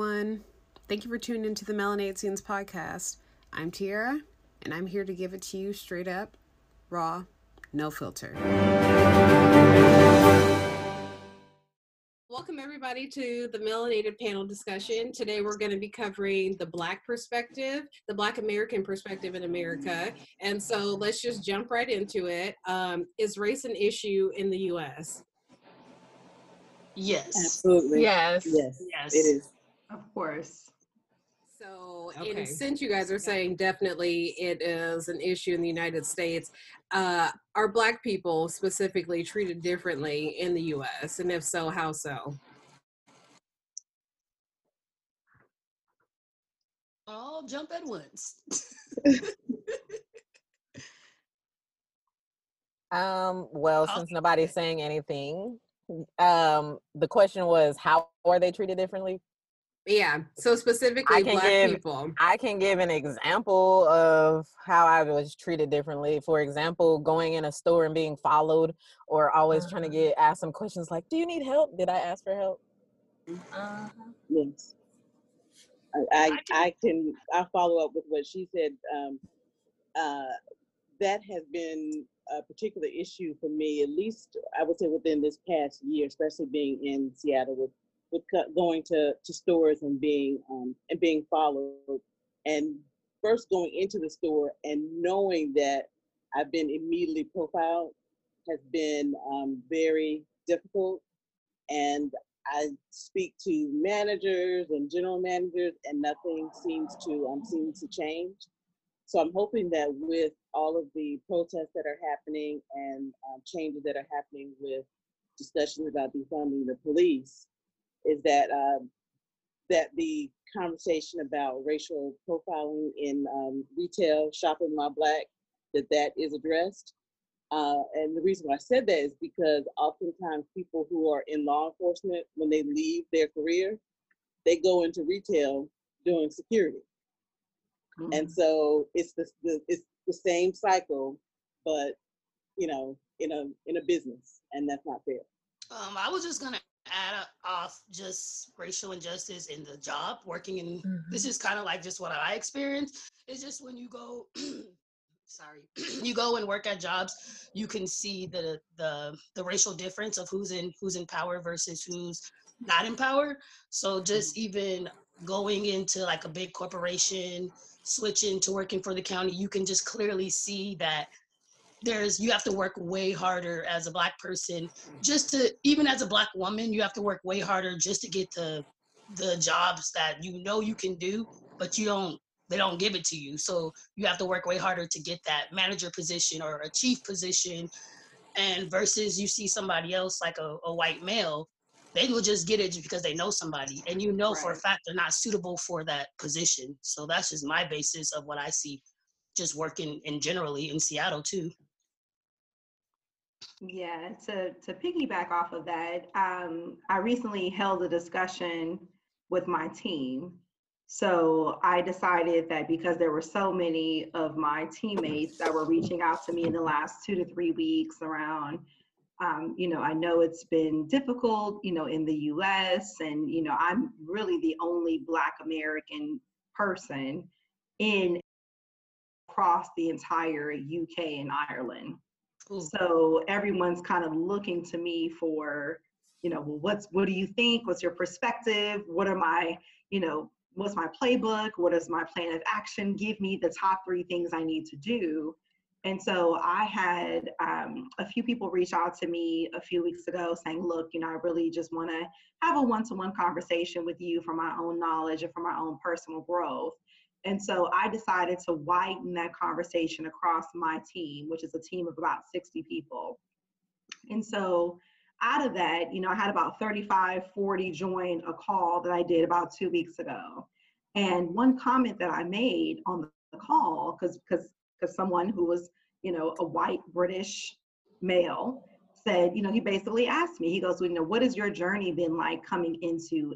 everyone. Thank you for tuning into the Melanate Scenes podcast. I'm Tiara, and I'm here to give it to you straight up, raw, no filter. Welcome, everybody, to the Melanated panel discussion. Today, we're going to be covering the Black perspective, the Black American perspective in America. And so, let's just jump right into it. Um, is race an issue in the U.S.? Yes. Absolutely. Yes. Yes. Yes. It is. Of course. So, Okay. and since you guys are saying definitely it is an issue in the United States, uh, are Black people specifically treated differently in the U.S.? And if so, how so? All jump at once. Um, well, I'll- since nobody's saying anything, um, the question was how are they treated differently? Yeah. So specifically, Black give- people. I can give an example of how I was treated differently. For example, going in a store and being followed, or always trying to Uh-huh. get asked some questions like, "Do you need help? Did I ask for help?" Uh-huh. Yes. I, I, I can, I'll follow up with what she said. Um, uh, that has been a particular issue for me, at least I would say within this past year, especially being in Seattle with, with going to, to stores and being, um, and being followed. And first going into the store and knowing that I've been immediately profiled has been um, very difficult. And I speak to managers and general managers, and nothing seems to um, seems to change. So I'm hoping that with all of the protests that are happening and um, changes that are happening with discussions about defunding the police, is that uh, that the conversation about racial profiling in um, retail shopping while black that that is addressed. Uh, and the reason why I said that is because oftentimes people who are in law enforcement, when they leave their career, they go into retail doing security. And so it's the, the it's the same cycle, but you know, in a in a business, and that's not fair. Um, I was just gonna add a- off just racial injustice in the job, working in. Mm-hmm. This is kind of like just what I experienced. It's just when you go, sorry, you go and work at jobs, you can see the the the racial difference of who's in who's in power versus who's not in power. So just mm-hmm. even going into like a big corporation, switching to working for the county, you can just clearly see that there's you have to work way harder as a black person just to even as a black woman you have to work way harder just to get to the jobs that you know you can do but you don't they don't give it to you. So you have to work way harder to get that manager position or a chief position. And versus you see somebody else like a, a white male they will just get it just because they know somebody. And you know for a fact they're not suitable for that position. So that's just my basis of what i see just working in generally in seattle too Yeah, to to piggyback off of that, um, I recently held a discussion with my team. So I decided that because there were so many of my teammates that were reaching out to me in the last two to three weeks around, um, you know, I know it's been difficult, you know, in the U.S. and you know, I'm really the only Black American person in across the entire UK and Ireland. Ooh. So everyone's kind of looking to me for, you know, well, what's what do you think? What's your perspective? What are my, you know, what's my playbook? What is my plan of action? Give me the top three things I need to do. And so I had um, a few people reach out to me a few weeks ago saying, look, you know, I really just want to have a one to one conversation with you for my own knowledge and for my own personal growth. And so I decided to widen that conversation across my team, which is a team of about 60 people. And so out of that, you know, I had about 35, 40 join a call that I did about two weeks ago. And one comment that I made on the call, because because because someone who was, you know, a white British male said, you know, he basically asked me, he goes, well, you know, what has your journey been like coming into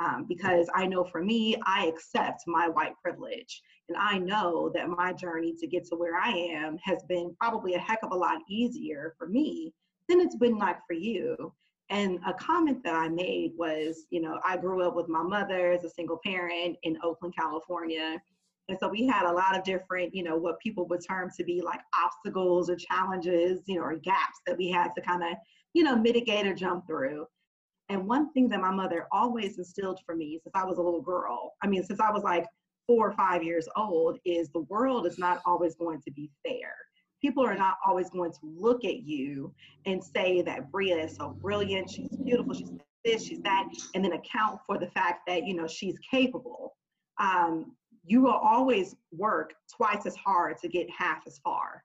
um, because I know for me, I accept my white privilege. And I know that my journey to get to where I am has been probably a heck of a lot easier for me than it's been like for you. And a comment that I made was, you know, I grew up with my mother as a single parent in Oakland, California. And so we had a lot of different, you know, what people would term to be like obstacles or challenges, you know, or gaps that we had to kind of, you know, mitigate or jump through. And one thing that my mother always instilled for me since I was a little girl, I mean, since I was like four or five years old, is the world is not always going to be fair people are not always going to look at you and say that Bria is so brilliant, she's beautiful, she's this, she's that, and then account for the fact that you know she's capable. Um, you will always work twice as hard to get half as far,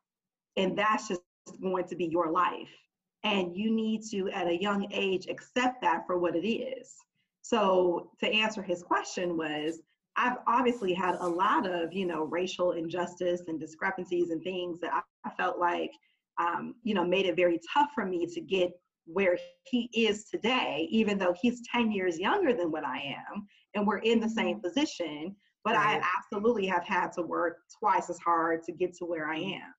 and that's just going to be your life. And you need to, at a young age, accept that for what it is. So to answer his question was, I've obviously had a lot of, you know, racial injustice and discrepancies and things that I, I felt like, um, you know, made it very tough for me to get where he is today, even though he's 10 years younger than what I am, and we're in the same mm-hmm. position. But right. I absolutely have had to work twice as hard to get to where I am.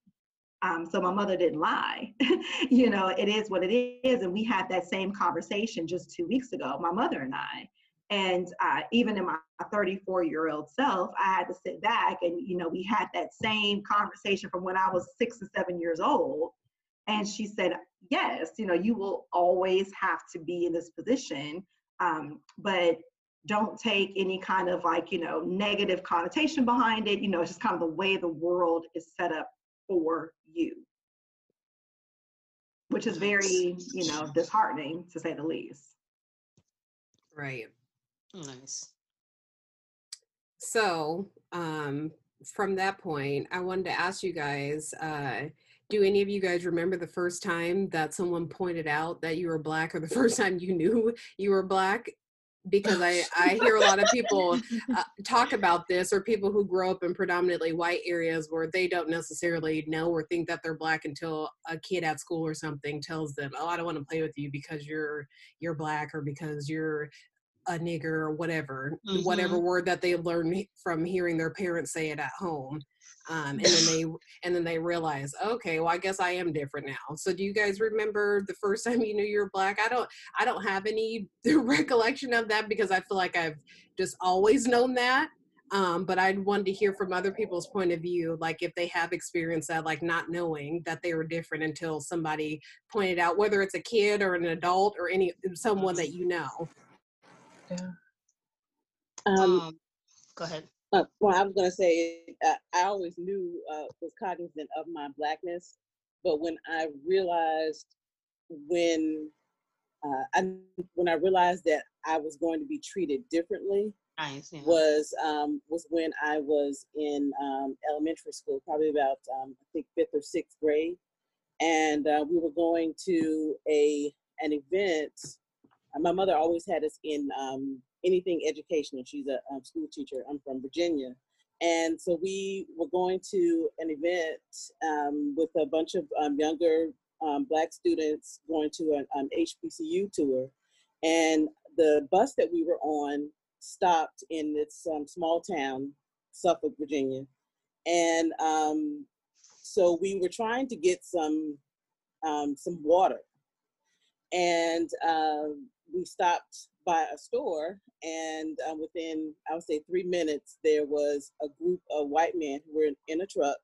Um, so my mother didn't lie. you know, it is what it is. And we had that same conversation just two weeks ago, my mother and I. And uh, even in my 34 year old self, I had to sit back and, you know, we had that same conversation from when I was six and seven years old. And she said, yes, you know, you will always have to be in this position, um, but don't take any kind of like, you know, negative connotation behind it. You know, it's just kind of the way the world is set up for you, which is very, you know, disheartening to say the least. Right. Nice. So, um, from that point, I wanted to ask you guys uh, do any of you guys remember the first time that someone pointed out that you were black or the first time you knew you were black? Because I, I hear a lot of people uh, talk about this, or people who grow up in predominantly white areas where they don't necessarily know or think that they're black until a kid at school or something tells them, "Oh, I don't want to play with you because you're you're black or because you're a nigger or whatever, mm-hmm. whatever word that they learn from hearing their parents say it at home. Um, and then they and then they realize, okay, well, I guess I am different now. So, do you guys remember the first time you knew you were black? I don't. I don't have any recollection of that because I feel like I've just always known that. Um, but I wanted to hear from other people's point of view, like if they have experienced that, like not knowing that they were different until somebody pointed out, whether it's a kid or an adult or any someone that you know. Yeah. Um, Um, go ahead. uh, well, I was gonna say, uh, I always knew, uh, was cognizant of my blackness, but when I realized when, uh, I, when I realized that I was going to be treated differently Nice. Yeah. was, um, was when I was in, um, elementary school, probably about, um, I think fifth or sixth grade. And, uh, we were going to a, an event my mother always had us in um, anything educational. She's a um, school teacher. I'm from Virginia. And so we were going to an event um, with a bunch of um, younger um, Black students going to an HBCU tour. And the bus that we were on stopped in this small town, Suffolk, Virginia. And so we were trying to get some some water and we stopped by a store, and uh, within I would say three minutes, there was a group of white men who were in, a truck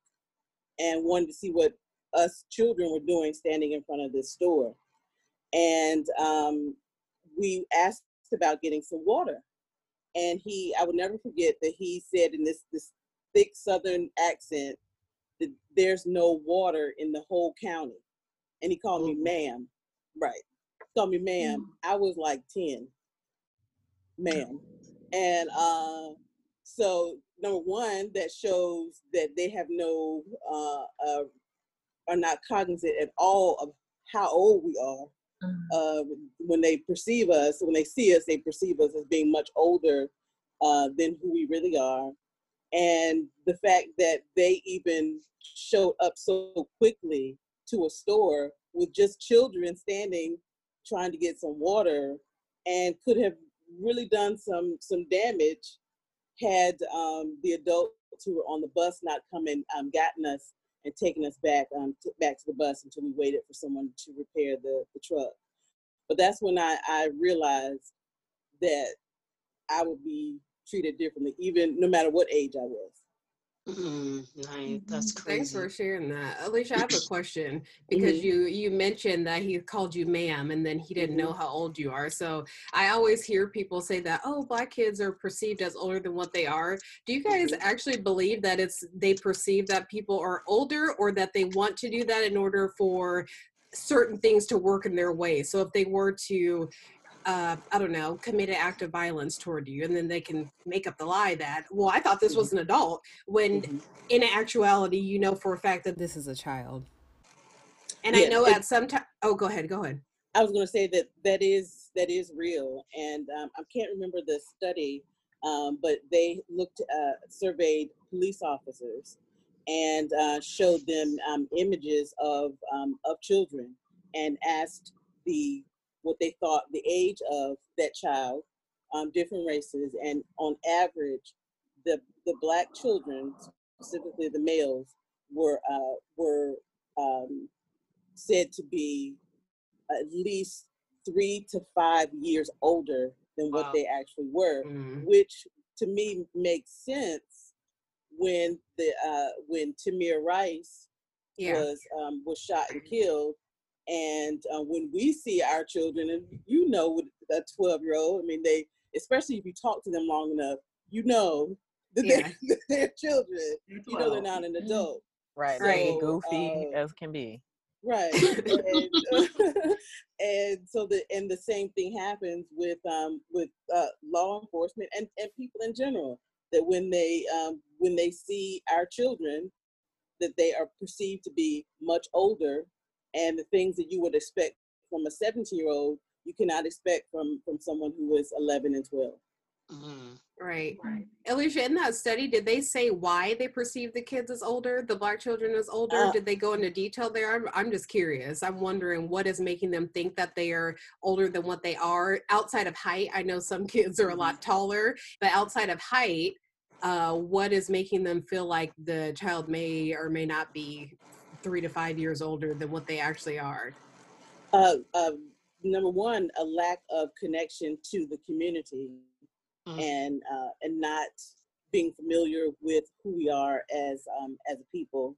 and wanted to see what us children were doing standing in front of this store. And um, we asked about getting some water. And he, I would never forget that he said in this this thick Southern accent that there's no water in the whole county. And he called mm-hmm. me ma'am. Right told me, ma'am, mm. I was like 10, ma'am. And uh, so, number one, that shows that they have no, uh, uh, are not cognizant at all of how old we are. Mm. Uh, when they perceive us, when they see us, they perceive us as being much older uh, than who we really are. And the fact that they even showed up so quickly to a store with just children standing trying to get some water and could have really done some some damage had um, the adults who were on the bus not come and um, gotten us and taken us back um, back to the bus until we waited for someone to repair the, the truck. But that's when I, I realized that I would be treated differently, even no matter what age I was. Mm, nice. That's crazy. Thanks for sharing that. Alicia, I have a question because Mhm. you you mentioned that he called you ma'am and then he didn't know how old you are. So I always hear people say that, oh, black kids are perceived as older than what they are. Do you guys Mhm. actually believe that it's they perceive that people are older or that they want to do that in order for certain things to work in their way? So if they were to uh, I don't know, commit an act of violence toward you, and then they can make up the lie that, well, I thought this was an adult, when Mhm. in actuality, you know for a fact that this is a child. And I know at some time, oh, go ahead, go ahead. I was going to say that that is that is real, and um, I can't remember the study, um, but they looked uh, surveyed police officers and uh, showed them um, images of um, of children and asked the what they thought the age of that child, um, different races, and on average, the the black children, specifically the males, were uh, were um, said to be at least three to five years older than what they actually were, Mm, which to me makes sense when the uh, when Tamir Rice yeah, was um, was shot and killed, and uh, when we see our children, and you know, with a twelve year old, I mean, they especially if you talk to them long enough, you know that Yeah. they're, they're children. You know, they're not an Mhm. adult. Right. Right. Right. Goofy uh, as can be. Right. and, and so the and the same thing happens with um with uh, law enforcement and, and people in general that when they um when they see our children that they are perceived to be much older and the things that you would expect from a 17 year old you cannot expect from from someone who is 11 and 12 Mhm. right. Right. Alicia, in that study, did they say why they perceive the kids as older, the black children as older? Uh, did they go into detail there? I'm, I'm just curious. I'm wondering what is making them think that they are older than what they are outside of height. I know some kids are a lot taller, but outside of height, uh, what is making them feel like the child may or may not be three to five years older than what they actually are? uh, uh, number one a lack of connection to the community Mhm. and uh, and not being familiar with who we are as um, as a people.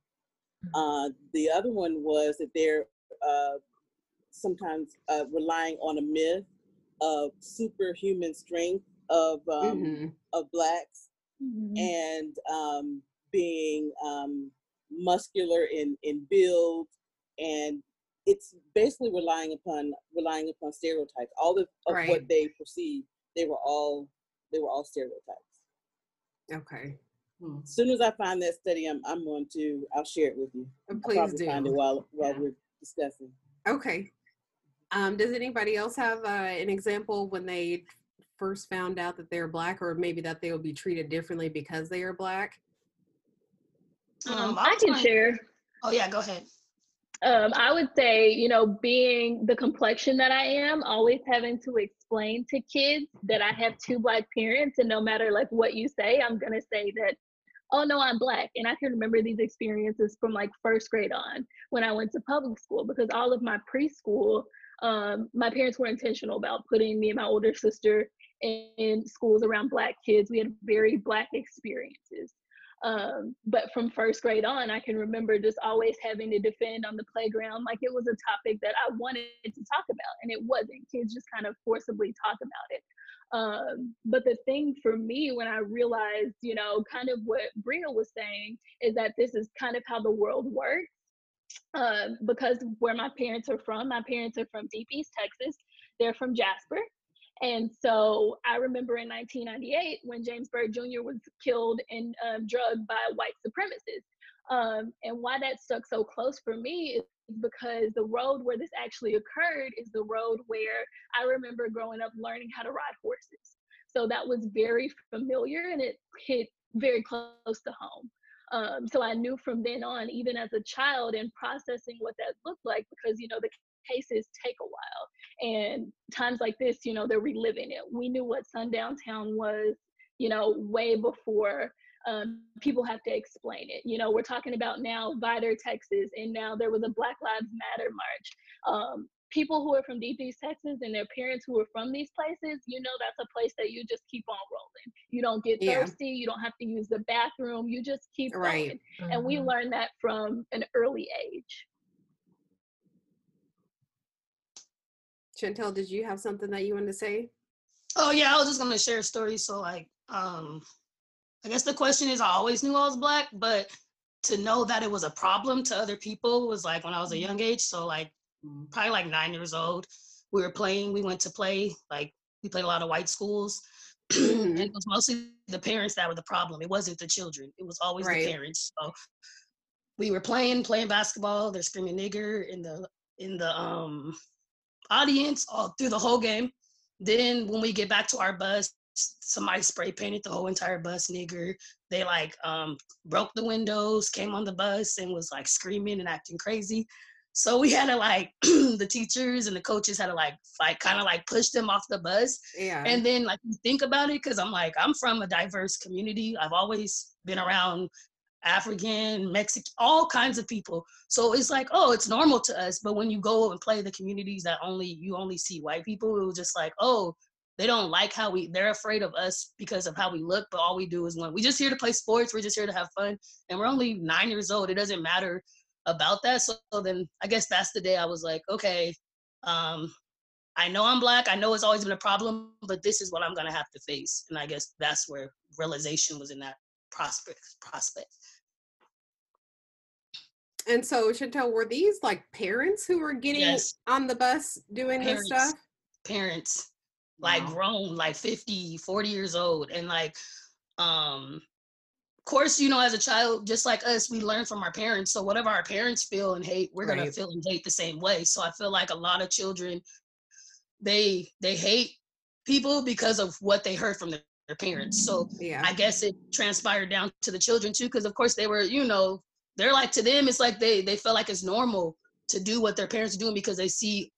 Uh, the other one was that they're uh, sometimes uh, relying on a myth of superhuman strength of um, Mhm. of blacks Mhm. and um, being um, muscular in in build and it's basically relying upon relying upon stereotypes all of, of Right. what they perceive they were all they were all stereotypes Okay. Hmm. as soon as i find that study i'm, I'm going to i'll share it with you Uh, I'll Please probably find it do. while while Yeah. we're discussing Okay. Um, does anybody else have uh, an example when they first found out that they're black, or maybe that they will be treated differently because they are black? Um, Um, I can share. Oh yeah, go ahead. Um, I would say, you know, being the complexion that I am, always having to explain to kids that I have two black parents, and no matter like what you say, I'm gonna say that, oh no, I'm black. And I can remember these experiences from like first grade on when I went to public school because all of my preschool, um, my parents were intentional about putting me and my older sister in, in schools around black kids. We had very black experiences. Um, but from first grade on, I can remember just always having to defend on the playground like it was a topic that I wanted to talk about, and it wasn't. Kids just kind of forcibly talk about it. Um, but the thing for me when I realized, you know, kind of what Bria was saying is that this is kind of how the world works. Um, because where my parents are from, my parents are from Deep East Texas. They're from Jasper. And so I remember in 1998 when James Byrd Jr. was killed and um, drugged by white supremacists. Um, and why that stuck so close for me is because the road where this actually occurred is the road where I remember growing up learning how to ride horses. So that was very familiar and it hit very close to home. Um, so I knew from then on, even as a child, and processing what that looked like, because you know the cases take a while, and times like this, you know, they're reliving it. We knew what Sundown Town was, you know, way before um, people have to explain it. You know, we're talking about now Vidor, Texas, and now there was a Black Lives Matter march. Um, people who are from deep east texas and their parents who are from these places you know that's a place that you just keep on rolling you don't get thirsty Yeah. you don't have to use the bathroom you just keep Right. going and we Mhm. learned that from an early age Chantel, did you have something that you wanted to say? Oh yeah, I was just gonna share a story. So like, um, I guess the question is, I always knew I was black, but to know that it was a problem to other people was like when I was a young age. So like, probably like nine years old, we were playing. We went to play. Like we played a lot of white schools, and it was mostly the parents that were the problem. It wasn't the children. It was always Right. the parents. So we were playing, playing basketball. They're screaming nigger in the in the um audience all through the whole game. Then when we get back to our bus, somebody spray painted the whole entire bus nigger. They like um broke the windows, came on the bus and was like screaming and acting crazy. So we had to like the teachers and the coaches had to like like kind of like push them off the bus. Yeah. And then like you think about it, because I'm like, I'm from a diverse community. I've always been around African, Mexican, all kinds of people. So it's like, oh, it's normal to us. But when you go and play the communities that only you only see white people, it was just like, oh, they don't like how we they're afraid of us because of how we look, but all we do is when we just here to play sports, we're just here to have fun. And we're only nine years old. It doesn't matter about that. So then I guess that's the day I was like, okay, um, I know I'm black. I know it's always been a problem, but this is what I'm gonna have to face. And I guess that's where realization was in that prospect prospect. And so, Chantel, were these like parents who were getting Yes. on the bus doing this stuff? Parents like Wow. grown, like 50, 40 years old. And like um of course, you know, as a child, just like us, we learn from our parents. So whatever our parents feel and hate, we're gonna feel and hate the same way. So I feel like a lot of children they they hate people because of what they heard from their, their parents. So Yeah. I guess it transpired down to the children too, because of course they were, you know, they're like to them, it's like they they feel like it's normal to do what their parents are doing because they see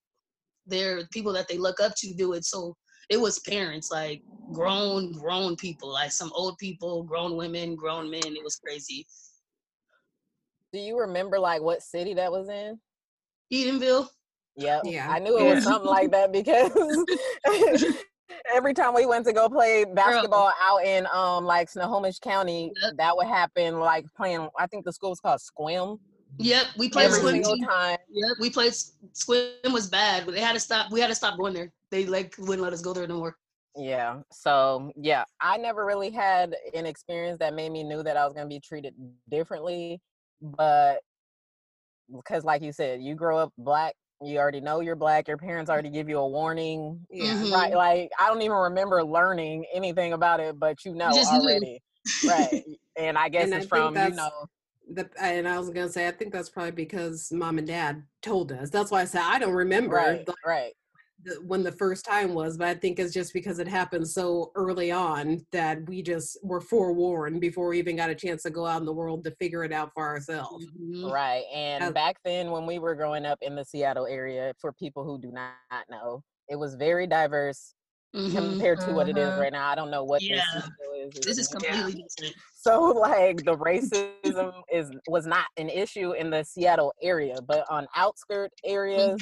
their people that they look up to do it. So it was parents, like grown, grown people, like some old people, grown women, grown men. It was crazy. Do you remember like what city that was in? Edenville. Yep. Yeah. I knew it Yeah. was something like that because every time we went to go play basketball out in um like Snohomish County, Yep. that would happen like playing I think the school was called Sequim. Yep, we played Every swim single time. Yep, we played s- swim was bad, but they had to stop. We had to stop going there. They like wouldn't let us go there no more. Yeah. So yeah, I never really had an experience that made me knew that I was gonna be treated differently. But because like you said, you grow up black, you already know you're black, your parents already give you a warning. yeah. Mhm. Right. Like I don't even remember learning anything about it, but you know just already. right. And I guess And I it's think from, you know, The, and I was gonna say, I think that's probably because mom and dad told us. That's why I said I don't remember right, like, right. The, when the first time was, but I think it's just because it happened so early on that we just were forewarned before we even got a chance to go out in the world to figure it out for ourselves. Mhm. Right. And Uh, back then, when we were growing up in the Seattle area, for people who do not know, it was very diverse Mhm. compared to what it is Mhm. right now. I don't know what Yeah. this is. This is It's- completely different. so like the racism is was not an issue in the Seattle area, but on outskirt areas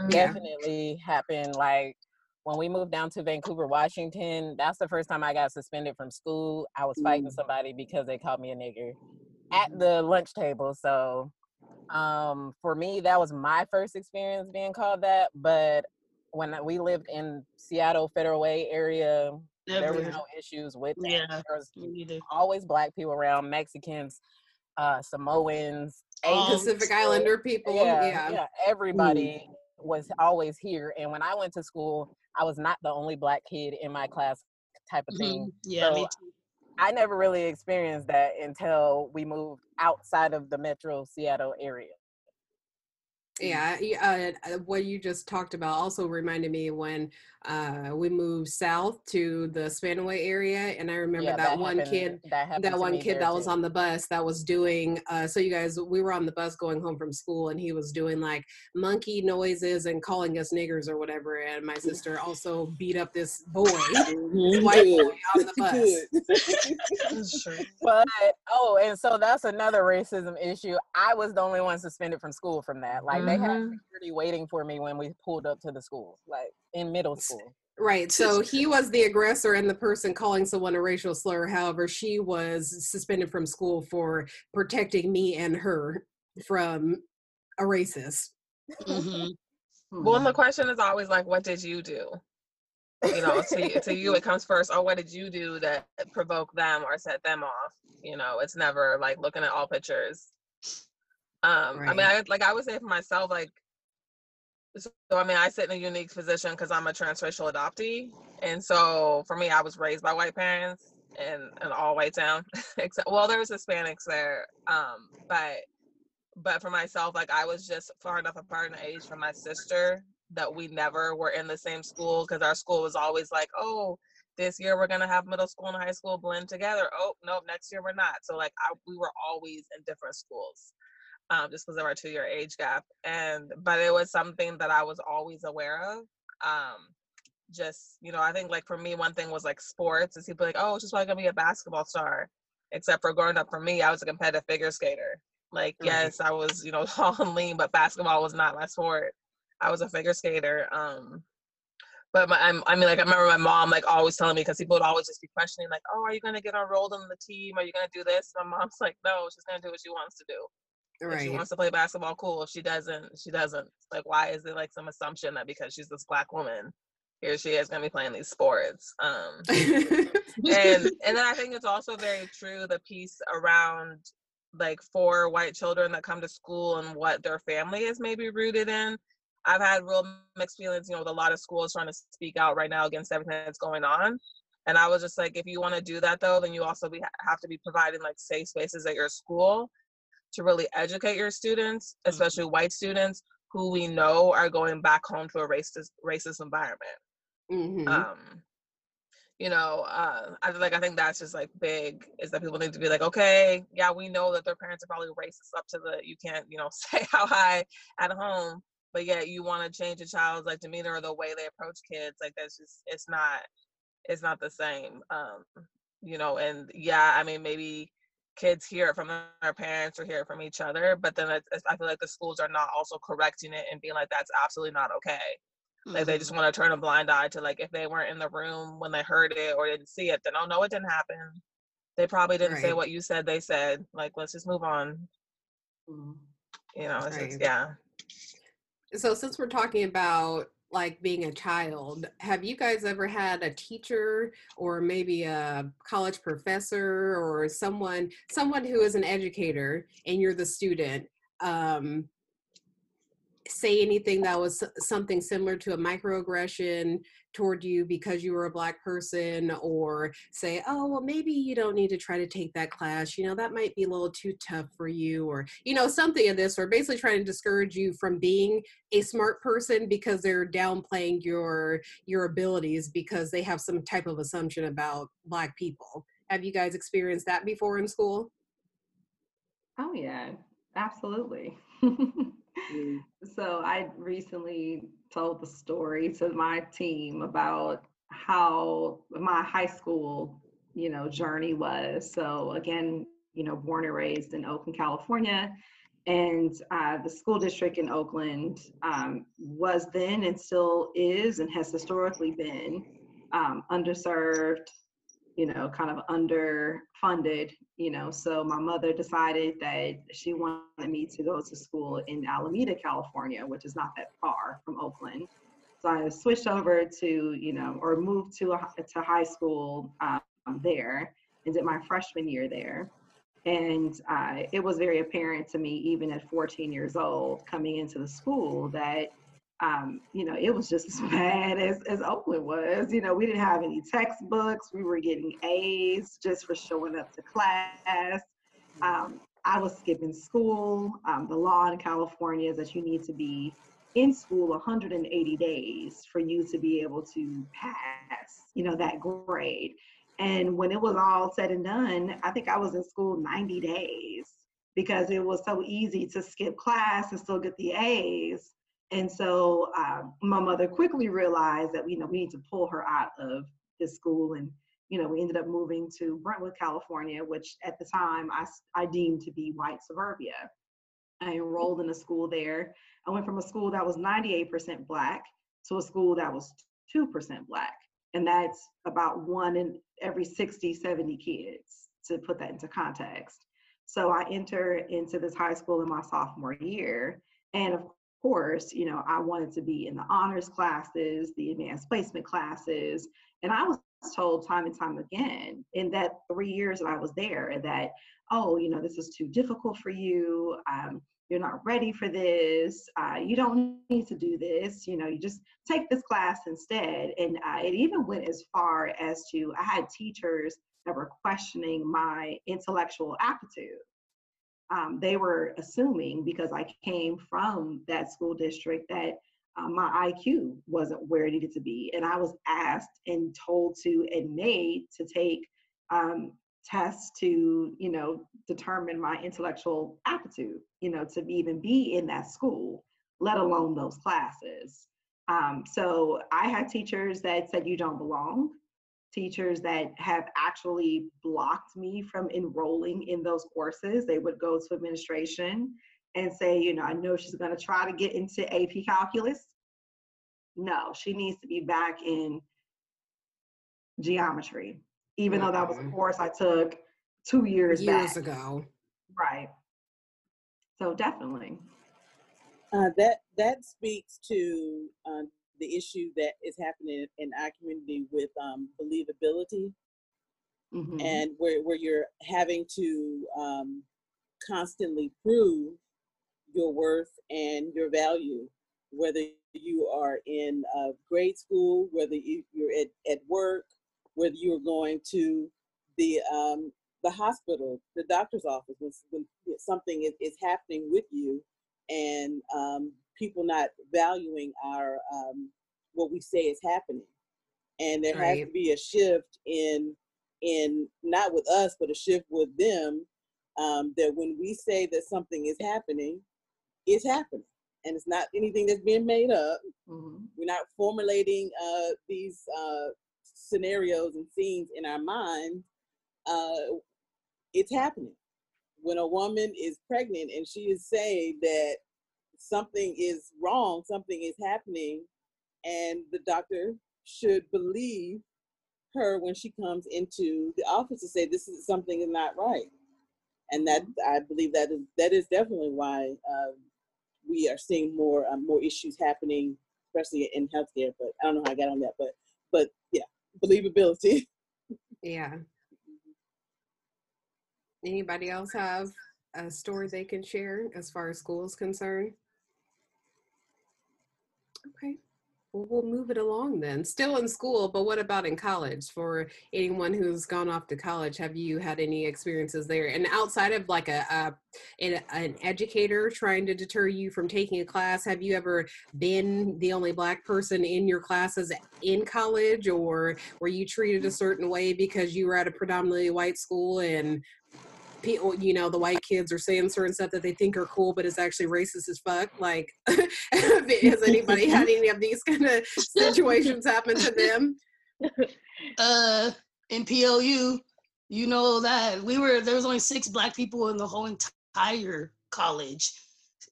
Yeah. definitely happened. Like when we moved down to Vancouver, Washington, that's the first time I got suspended from school. I was fighting Mm. somebody because they called me a nigger at the lunch table. So um for me that was my first experience being called that. But when we lived in Seattle Federal Way area, there was no issues with that. Yeah. There was Me always black people around, Mexicans, uh, Samoans, All Pacific. Islander people. Yeah, Yeah. yeah, everybody was always here. And when I went to school, I was not the only black kid in my class, type of thing. Mhm. Yeah, me So, too. I never really experienced that until we moved outside of the metro Seattle area. Yeah, uh, uh, what you just talked about also reminded me when uh, we moved south to the Spanaway area, and I remember Yeah, that, one happened- kid, that, that one kid that was too. on the bus that was doing. Uh, so you guys, we were on the bus going home from school, and he was doing like monkey noises and calling us niggers or whatever. And my sister also beat up this boy, white boy on the bus. But oh, and so that's another racism issue. I was the only one suspended from school from that. Like They had Mhm. security waiting for me when we pulled up to the school, like in middle school. Right. So he was the aggressor and the person calling someone a racial slur. However, she was suspended from school for protecting me and her from a racist. Mhm. Well, and the Hmm. question is always like, what did you do? You know, to, to you, it comes first. Oh, what did you do that provoked them or set them off? You know, it's never like looking at all pictures. Um, I mean, I like I would say for myself, like, so I mean, I sit in a unique position because I'm a transracial adoptee, and so for me, I was raised by white parents in an all white town, except well, there was Hispanics there, um, but but for myself, like I was just far enough apart in age from my sister that we never were in the same school because our school was always like, oh, this year we're gonna have middle school and high school blend together. Oh, nope, next year we're not. So like I, we were always in different schools, um, just because of our two year age gap. And but it was something that I was always aware of. Um, just you know, I think like for me, one thing was like sports. Is people like, oh, she's probably gonna be a basketball star. Except for growing up for me, I was a competitive figure skater. Like, Right. yes, I was, you know, tall and lean, but basketball was not my sport. I was a figure skater. Um, but my, I'm, I mean, like, I remember my mom, like, always telling me, because people would always just be questioning, like, oh, are you to get enrolled in the team? Are you to do this? My mom's like, no, she's to do what she wants to do. If she wants to play basketball, cool. If she doesn't, she doesn't. Like, why is it like some assumption that because she's this black woman, here she is going to be playing these sports? Um, and and then I think it's also very true the piece around like for white children that come to school and what their family is maybe rooted in. I've had real mixed feelings, you know, with a lot of schools trying to speak out right now against everything that's going on. And I was just like, if you want to do that though, then you also be, have to be providing like safe spaces at your school to really educate your students, especially white students who we know are going back home to a racist racist environment Mhm. um you know uh i like i think that's just like big is that people need to be like okay yeah we know that their parents are probably racist up to the you can't you know say how high at home but yet you want to change a child's like demeanor or the way they approach kids like that's just it's not it's not the same um you know and yeah i mean maybe kids hear it from their parents or hear it from each other but then i feel like the schools are not also correcting it and being like that's absolutely not okay like they just Mhm. want to turn a blind eye to like if they weren't in the room when they heard it or didn't see it, then oh no, it didn't happen. They probably didn't say what you said they said. Like let's just move on. Mhm. You know, it's just, Right. yeah. So since we're talking about like being a child, have you guys ever had a teacher or maybe a college professor or someone someone who is an educator and you're the student um say anything that was something similar to a microaggression toward you because you were a black person or say oh well maybe you don't need to try to take that class you know that might be a little too tough for you or you know something of this or basically trying to discourage you from being a smart person because they're downplaying your your abilities because they have some type of assumption about black people have you guys experienced that before in school Oh yeah, absolutely. Mm. So I recently told the story to my team about how my high school, you know, journey was. So again, you know, born and raised in Oakland, California, and uh, the school district in Oakland um, was then and still is and has historically been um, underserved, you know, kind of underfunded, you know. So my mother decided that she wanted me to go to school in Alameda, California, which is not that far from Oakland. So I switched over to, you know, or moved to a, to high school um, there and did my freshman year there. And uh, it was very apparent to me, even at 14 years old, coming into the school, that um, you know, it was just as bad as, as Oakland was. You know, we didn't have any textbooks. We were getting A's just for showing up to class. Um, I was skipping school. Um, the law in California is that you need to be in school 180 days for you to be able to pass, you know, that grade. And when it was all said and done, I think I was in school 90 days because it was so easy to skip class and still get the A's. And so um, my mother quickly realized that you know we need to pull her out of this school, and you know we ended up moving to Brentwood, California, which at the time I I deemed to be white suburbia. I enrolled in a school there. I went from a school that was 98% Black to a school that was 2% Black. And that's about one in every 60, 70 kids, to put that into context. So I enter into this high school in my sophomore year. And of course, you know, I wanted to be in the honors classes, the advanced placement classes. And I was told time and time again in that three years that I was there that, oh, you know, this is too difficult for you. Um, you're not ready for this. Uh, you don't need to do this. You know, you just take this class instead. And uh, it even went as far as to I had teachers that were questioning my intellectual aptitude. Um, they were assuming because I came from that school district that uh, my IQ wasn't where it needed to be. And I was asked and told to and made to take um, tests to, you know, determine my intellectual aptitude, you know, to even be in that school, let alone those classes. Um, so I had teachers that said, you don't belong, teachers that have actually blocked me from enrolling in those courses. They would go to administration and say, you know, I know she's going to try to get into AP calculus. No, she needs to be back in geometry, even though that was a course I took two years, Years back. ago. Right. So definitely. Uh, that that speaks to uh, the issue that is happening in our community with um, believability, Mhm. and where where you're having to um, constantly prove your worth and your value, whether you are in uh, grade school, whether you, you're at, at work, whether you're going to the um, the hospital, the doctor's office, when, when something is, is happening with you, and um, people not valuing our um, what we say is happening, and there has to be a shift in in not with us, but a shift with them. Um, that when we say that something is happening, it's happening, and it's not anything that's being made up. Mhm. We're not formulating uh, these uh, scenarios and scenes in our mind. Uh, it's happening. When a woman is pregnant and she is saying that something is wrong, something is happening, and the doctor should believe her when she comes into the office to say this is something is not right. And that I believe that is that is definitely why um, we are seeing more um, more issues happening, especially in healthcare. But I don't know how I got on that, but but yeah, believability. Yeah. Anybody else have a story they can share as far as school is concerned? Okay. Well, we'll move it along then. Still in school, but what about in college? For anyone who's gone off to college, have you had any experiences there? And outside of like a, a an, an educator trying to deter you from taking a class, have you ever been the only black person in your classes in college, or were you treated a certain way because you were at a predominantly white school and people, you know, the white kids are saying certain stuff that they think are cool, but it's actually racist as fuck. Like, has anybody had any of these kind of situations happen to them? uh in PLU, you know that we were there was only six black people in the whole entire college.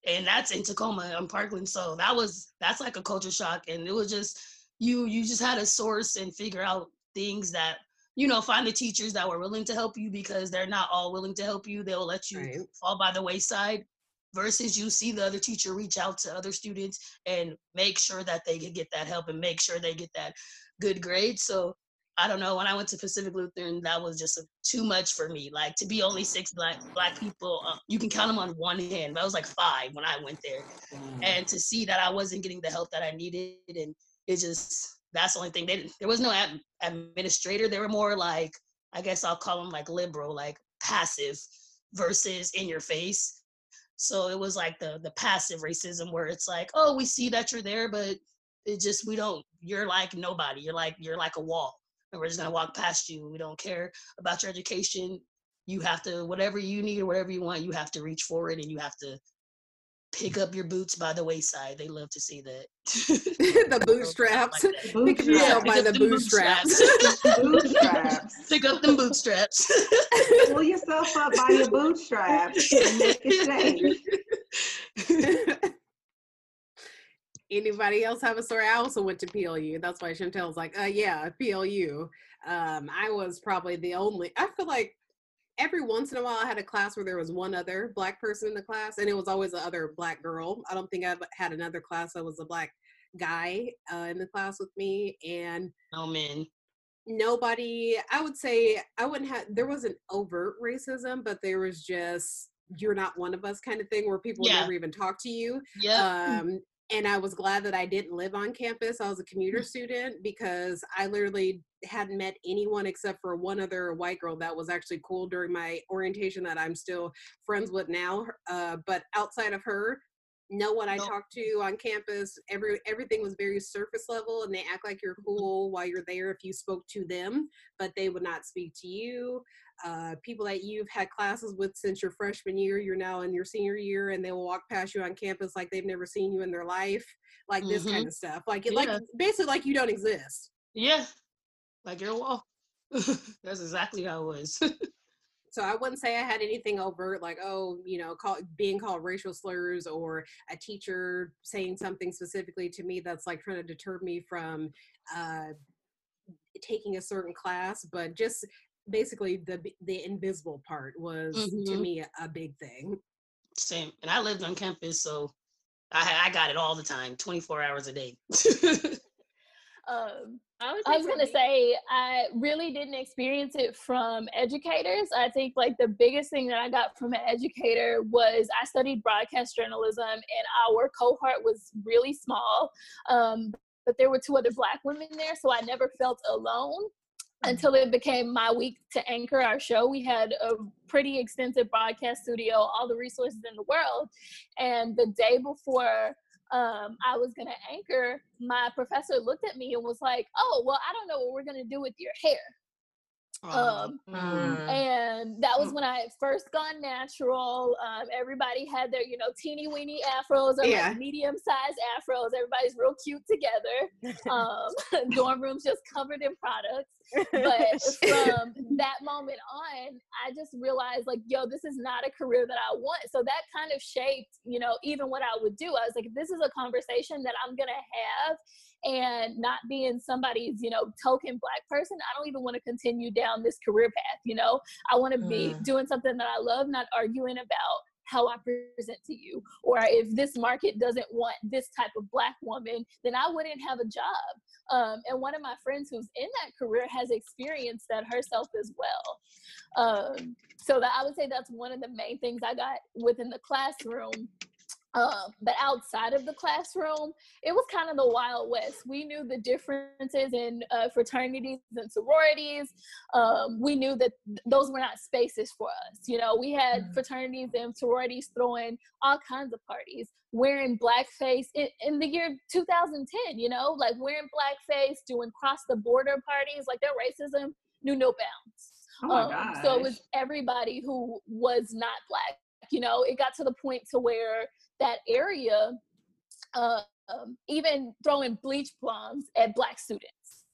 And that's in Tacoma and Parkland. So that was that's like a culture shock. And it was just you you just had to source and figure out things that you know find the teachers that were willing to help you because they're not all willing to help you. They'll let you Right. fall by the wayside versus you see the other teacher reach out to other students and make sure that they can get that help and make sure they get that good grade. So i don't know when i went to pacific lutheran that was just a, too much for me. Like to be only six black black people uh, you can count them on one hand that was like five when i went there. And to see that I wasn't getting the help that I needed, and it just that's the only thing. They there was no ad, administrator. They were more like I guess I'll call them like liberal, like passive, versus in your face. So it was like the the passive racism where it's like, oh, we see that you're there, but it just we don't. You're like nobody. You're like you're like a wall, and we're just gonna walk past you. We don't care about your education. You have to whatever you need or whatever you want. You have to reach for it, and you have to pick up your boots by the wayside. They love to see that. the bootstraps. Pick up by up the bootstraps. bootstraps. pick up them bootstraps. Pull yourself up by your bootstraps and make it. Anybody else have a story? I also went to PLU. That's why Chantel's like, uh, yeah, PLU. Um, I was probably the only, I feel like every once in a while I had a class where there was one other black person in the class, and it was always the other black girl. I don't think I've had another class that was a black guy uh, in the class with me, and Oh man. nobody. I would say I wouldn't have. There wasn't overt racism, but there was just you're not one of us kind of thing where people would Yeah. never even talk to you. Yeah. Um, and I was glad that I didn't live on campus. I was a commuter student because I literally hadn't met anyone except for one other white girl that was actually cool during my orientation that I'm still friends with now. Uh, but outside of her, no one I Nope. talked to on campus, every everything was very surface level, and they act like you're cool while you're there if you spoke to them, but they would not speak to you. Uh, people that you've had classes with since your freshman year, you're now in your senior year, and they will walk past you on campus like they've never seen you in their life, like this Mhm. kind of stuff. Like it, like basically like you don't exist. Yeah. Like your wall. That's exactly how it was. So I wouldn't say I had anything overt, like oh, you know, call, being called racial slurs or a teacher saying something specifically to me that's like trying to deter me from uh, taking a certain class. But just basically the the invisible part was to Mhm. me a, a big thing. Same. And I lived on campus, so I I got it all the time, 24 hours a day. Um, I, would I was gonna say I really didn't experience it from educators. I think like the biggest thing that I got from an educator was I studied broadcast journalism, and our cohort was really small. Um, but there were two other black women there, so I never felt alone until it became my week to anchor our show. We had a pretty extensive broadcast studio, all the resources in the world, and the day before um, I was gonna anchor, my professor looked at me and was like, "Oh, well, I don't know what we're gonna do with your hair." Um, Mm. and that was when I had first gone natural. Um, everybody had their, you know, teeny weeny afros or Yeah. like medium sized afros. Everybody's real cute together. Um, dorm rooms just covered in products. But from that moment on, I just realized like, yo, this is not a career that I want. So that kind of shaped, you know, even what I would do. I was like, this is a conversation that I'm gonna have and not being somebody's, you know, token black person, I don't even want to continue down this career path. You know, I want to be Mm. doing something that I love, not arguing about how I present to you. Or if this market doesn't want this type of black woman, then I wouldn't have a job. Um, and one of my friends who's in that career has experienced that herself as well. Um, so that I would say that's one of the main things I got within the classroom. Um, but outside of the classroom, it was kind of the Wild West. We knew the differences in uh, fraternities and sororities. Um, we knew that th- those were not spaces for us. You know, we had Mhm. fraternities and sororities throwing all kinds of parties, wearing blackface in, in the year 2010. You know, like wearing blackface, doing cross the border parties. Like their racism knew no bounds. Oh Um, so it was everybody who was not black. You know, it got to the point to where that area, uh, um, even throwing bleach bombs at black students.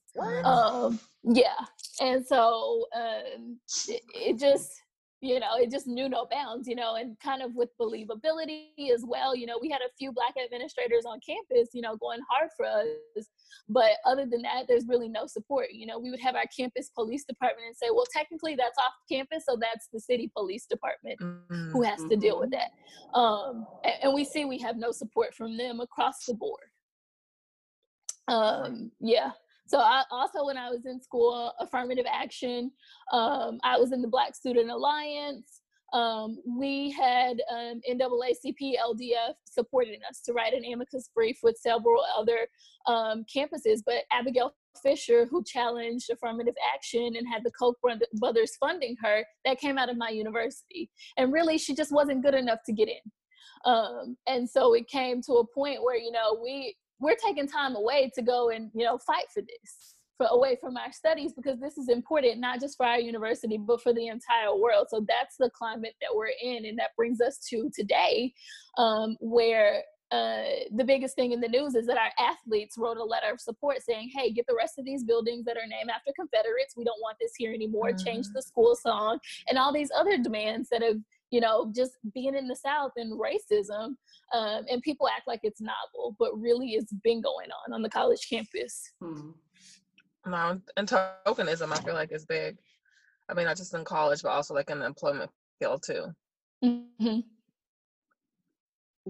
Um, yeah, and so um, it, it just, you know, it just knew no bounds. You know, and kind of with believability as well. You know, we had a few black administrators on campus, you know, going hard for us. But other than that, there's really no support. You know, we would have our campus police department and say, well, technically that's off campus, so that's the city police department Mm. who has to deal with that. Um, a- and, we see we have no support from them across the board. Um, yeah. So I also, when I was in school, affirmative action. Um, I was in the Black Student Alliance. Um, we had um, NAACP LDF supporting us to write an amicus brief with several other um, campuses. But Abigail Fisher, who challenged affirmative action and had the Koch brothers funding her, that came out of my university. And really, she just wasn't good enough to get in. Um, and so it came to a point where, you know, we we're taking time away to go and, you know, fight for this. For away from our studies because this is important not just for our university but for the entire world so that's the climate that we're in and that brings us to today um, where uh, the biggest thing in the news is that our athletes wrote a letter of support saying, hey, get the rest of these buildings that are named after Confederates. We don't want this here anymore. Change Mhm. the school song and all these other demands that have, you know, just being in the South and racism. Um, and people act like it's novel, but really it's been going on on the college campus. Hmm. No, and tokenism, I feel like is big. I mean, not just in college, but also like in the employment field too. hmm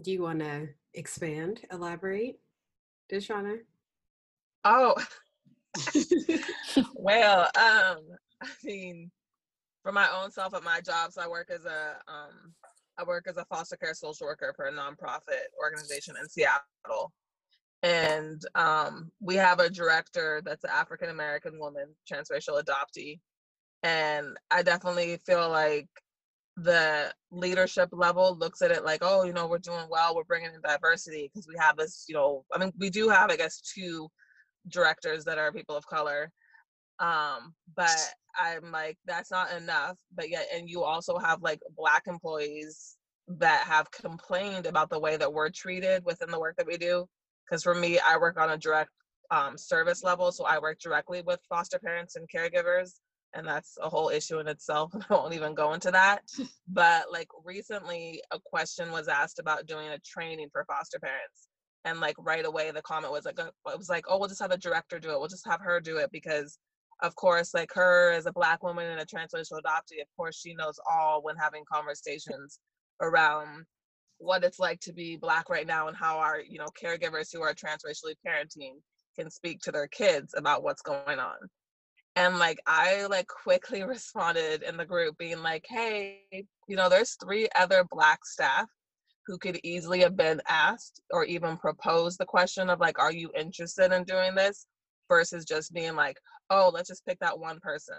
Do you want to expand, elaborate, Deshauna? Oh, well, um, I mean, for my own self at my job, so I work as a um, I work as a foster care social worker for a nonprofit organization in Seattle, and um, we have a director that's an African American woman, transracial adoptee, and I definitely feel like the leadership level looks at it like, oh, you know, we're doing well, we're bringing in diversity because we have this, you know, I mean, we do have, I guess, two directors that are people of color. Um but i'm like that's not enough but yet and you also have like black employees that have complained about the way that we're treated within the work that we do because for me i work on a direct um, service level so i work directly with foster parents and caregivers and that's a whole issue in itself i won't even go into that. But like recently a question was asked about doing a training for foster parents and like right away the comment was like uh, it was like oh we'll just have a director do it we'll just have her do it because of course like her as a black woman and a transracial adoptee of course she knows all when having conversations around what it's like to be black right now and how our you know caregivers who are transracially parenting can speak to their kids about what's going on. And like i like quickly responded in the group being like hey you know there's three other black staff who could easily have been asked or even proposed the question of like are you interested in doing this versus just being like oh let's just pick that one person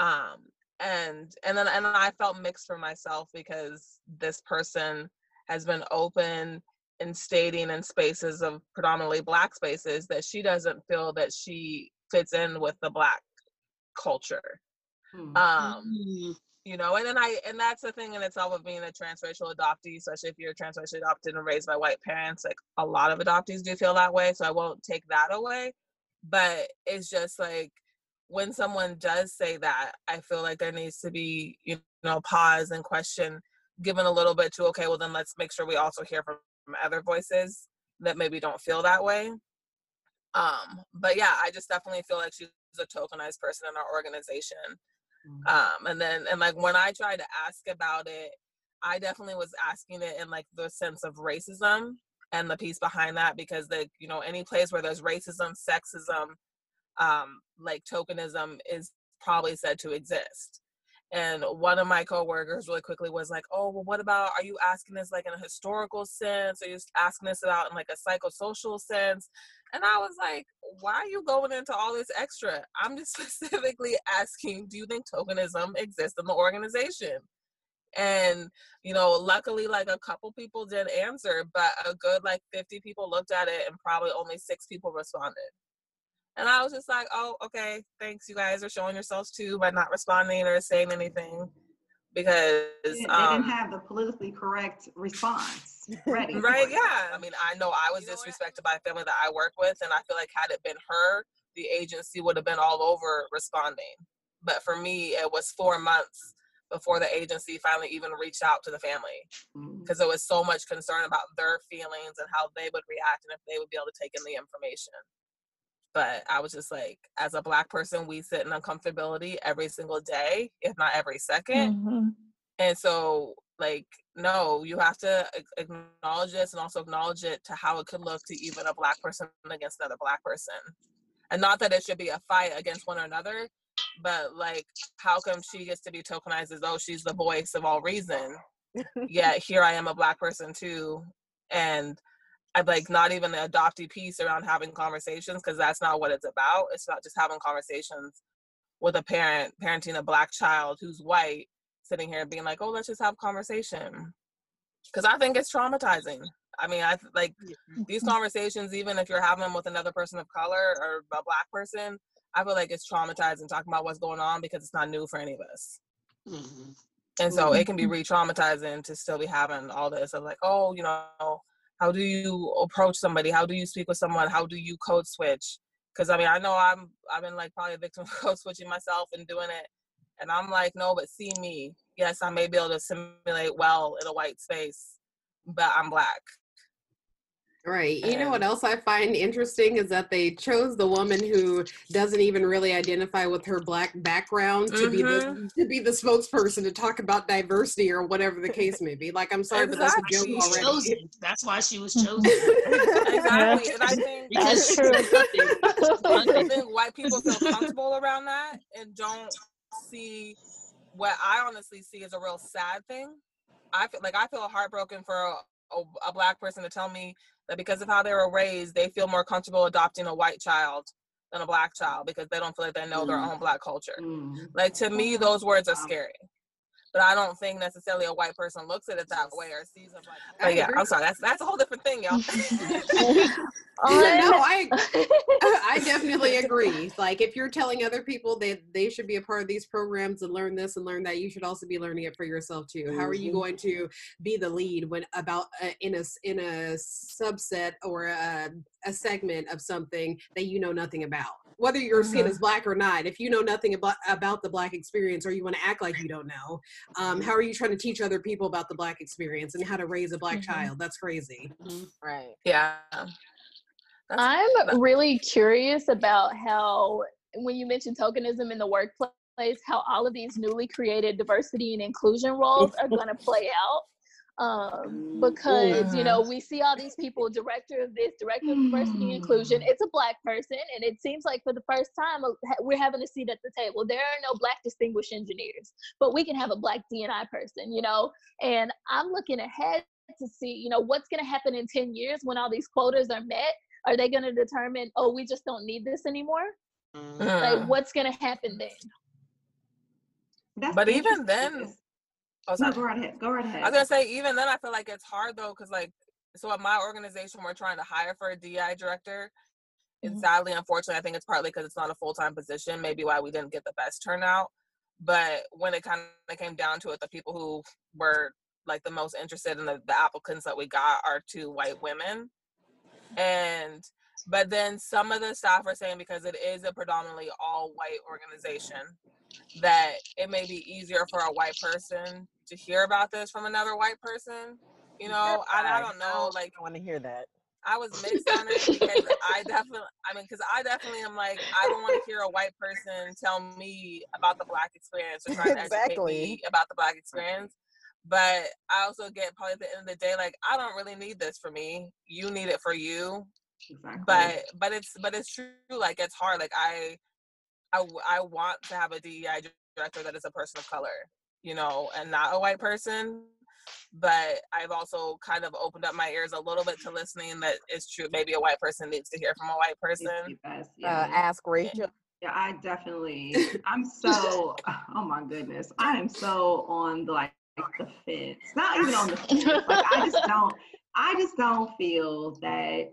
um and and then and i felt mixed for myself because this person has been open in stating in spaces of predominantly black spaces that she doesn't feel that she fits in with the black culture Hmm. um Mm. you know and then i and that's the thing in itself of being a transracial adoptee especially if you're transracially adopted and raised by white parents like a lot of adoptees do feel that way so i won't take that away but it's just like when someone does say that i feel like there needs to be you know pause and question given a little bit to okay well then let's make sure we also hear from, other voices that maybe don't feel that way. Um but yeah i just definitely feel like she's a tokenized person in our organization. Hmm. um and then and like when i tried to ask about it i definitely was asking it in like the sense of racism and the piece behind that because the you know any place where there's racism sexism um like tokenism is probably said to exist and one of my coworkers really quickly was like oh well what about are you asking this like in a historical sense are you asking this about in like a psychosocial sense and I was like, why are you going into all this extra? I'm just specifically asking, do you think tokenism exists in the organization? And, you know, luckily, like a couple people did answer, but a good like 50 people looked at it and probably only six people responded. And I was just like, oh, okay, thanks. You guys are showing yourselves too by not responding or saying anything because, They didn't- they um, didn't have the politically correct response ready. Right, yeah. I mean, I know I was disrespected by a family that I work with, and I feel like had it been her, the agency would have been all over responding. But for me, it was four months before the agency finally even reached out to the family because there was so much concern about their feelings and how they would react and if they would be able to take in the information. But I was just like, as a black person, we sit in uncomfortability every single day, if not every 2nd Mhm. and so, like, no, you have to acknowledge this and also acknowledge it to how it could look to even a black person against another black person. And not that it should be a fight against one another, but like, how come she gets to be tokenized as though she's the voice of all reason? Yet here I am, a black person too, and I'm like not even the adoptee piece around having conversations because that's not what it's about. It's not just having conversations with a parent parenting a black child who's white sitting here being like, "Oh, let's just have conversation," because I think it's traumatizing. I mean, I like these conversations, even if you're having them with another person of color or a black person. I feel like it's traumatizing talking about what's going on because it's not new for any of us. Mhm. And so it can be re-traumatizing to still be having all this of like, oh, you know, how do you approach somebody? How do you speak with someone? How do you code switch? Because I mean, I know I'm I've been like probably a victim of code switching myself and doing it, and I'm like, no, but see me, yes, I may be able to simulate well in a white space, but I'm black. Right. You know what um, else I find interesting is that they chose the woman who doesn't even really identify with her black background to be the mm-hmm. to be the spokesperson to talk about diversity or whatever the case may be. Like I'm sorry, but that's a joke She was already. chosen. That's why she was chosen. Exactly. And I think That's Because true. I think white people feel comfortable around that and don't see what I honestly see as a real sad thing. I feel like I feel heartbroken for a, a, a black person to tell me that because of how they were raised, they feel more comfortable adopting a white child than a black child because they don't feel like they know their Mm. own black culture. Mm. Like to me, those words are scary. But I don't think necessarily a white person looks at it that way or sees it like. I But yeah. I'm sorry. That's that's a whole different thing, y'all. no, I I definitely agree. Like if you're telling other people that they should be a part of these programs and learn this and learn that, you should also be learning it for yourself too. How are you Mhm. going to be the lead when about uh, in a s- in a subset or a, a segment of something that you know nothing about? Whether you're seen Mhm. as black or not, if you know nothing about about the black experience or you want to act like you don't know, um, how are you trying to teach other people about the black experience and how to raise a black Mhm. child? That's crazy. Right. yeah. That's, I'm really curious about how, when you mentioned tokenism in the workplace, how all of these newly created diversity and inclusion roles are going to play out. Um, because you know we see all these people, director of this, director of diversity and inclusion. It's a black person, and it seems like for the first time uh, we're having a seat at the table. There are no black distinguished engineers, but we can have a black DNI person, you know. And I'm looking ahead to see, you know, what's going to happen in 10 years when all these quotas are met are they going to determine oh we just don't need this anymore Mm. like what's going to happen then That's But even then- oh, no, go right ahead. Go right ahead. I was gonna say even then I feel like it's hard though because like so at my organization we're trying to hire for a DI director. And Mhm. sadly, unfortunately, I think it's partly because it's not a full time position. Maybe why we didn't get the best turnout. But when it kind of came down to it, the people who were like the most interested in the, the applicants that we got are two white women. And but then some of the staff are saying because it is a predominantly all white organization that it may be easier for a white person to hear about this from another white person. You know, I, I don't know. Like I want to hear that. I was mixed on it because I definitely, I mean, because I definitely am like, I don't want to hear a white person tell me about the black experience or trying to educate me about the black experience. But I also get probably at the end of the day, like, I don't really need this for me. You need it for you. exactly. But but it's but it's true. Like it's hard. Like I, I w- I want to have a DEI director that is a person of color, you know, and not a white person but I've also kind of opened up my ears a little bit to listening that it's true. Maybe a white person needs to hear from a white person. the best, Uh, yeah. ask Rachel. Yeah, I definitely. I'm so. Oh my goodness, I am so on the like the fence. Not even on the fence. Like I just don't. I just don't feel that.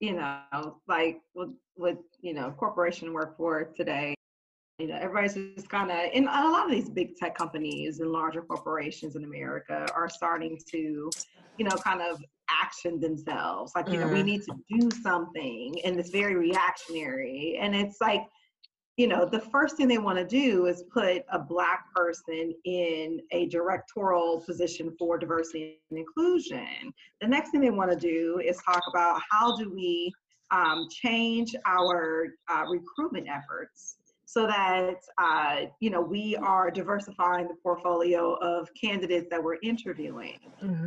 You know, like with with you know corporation work for today. You know, everybody's just kind of, in a lot of these big tech companies and larger corporations in America are starting to, you know, kind of action themselves. Like, you know, we Mhm. need to do something, and it's very reactionary. And it's like, you know, the first thing they want to do is put a black person in a directorial position for diversity and inclusion. The next thing they want to do is talk about how do we um, change our uh, recruitment efforts so that uh, you know we are diversifying the portfolio of candidates that we're interviewing.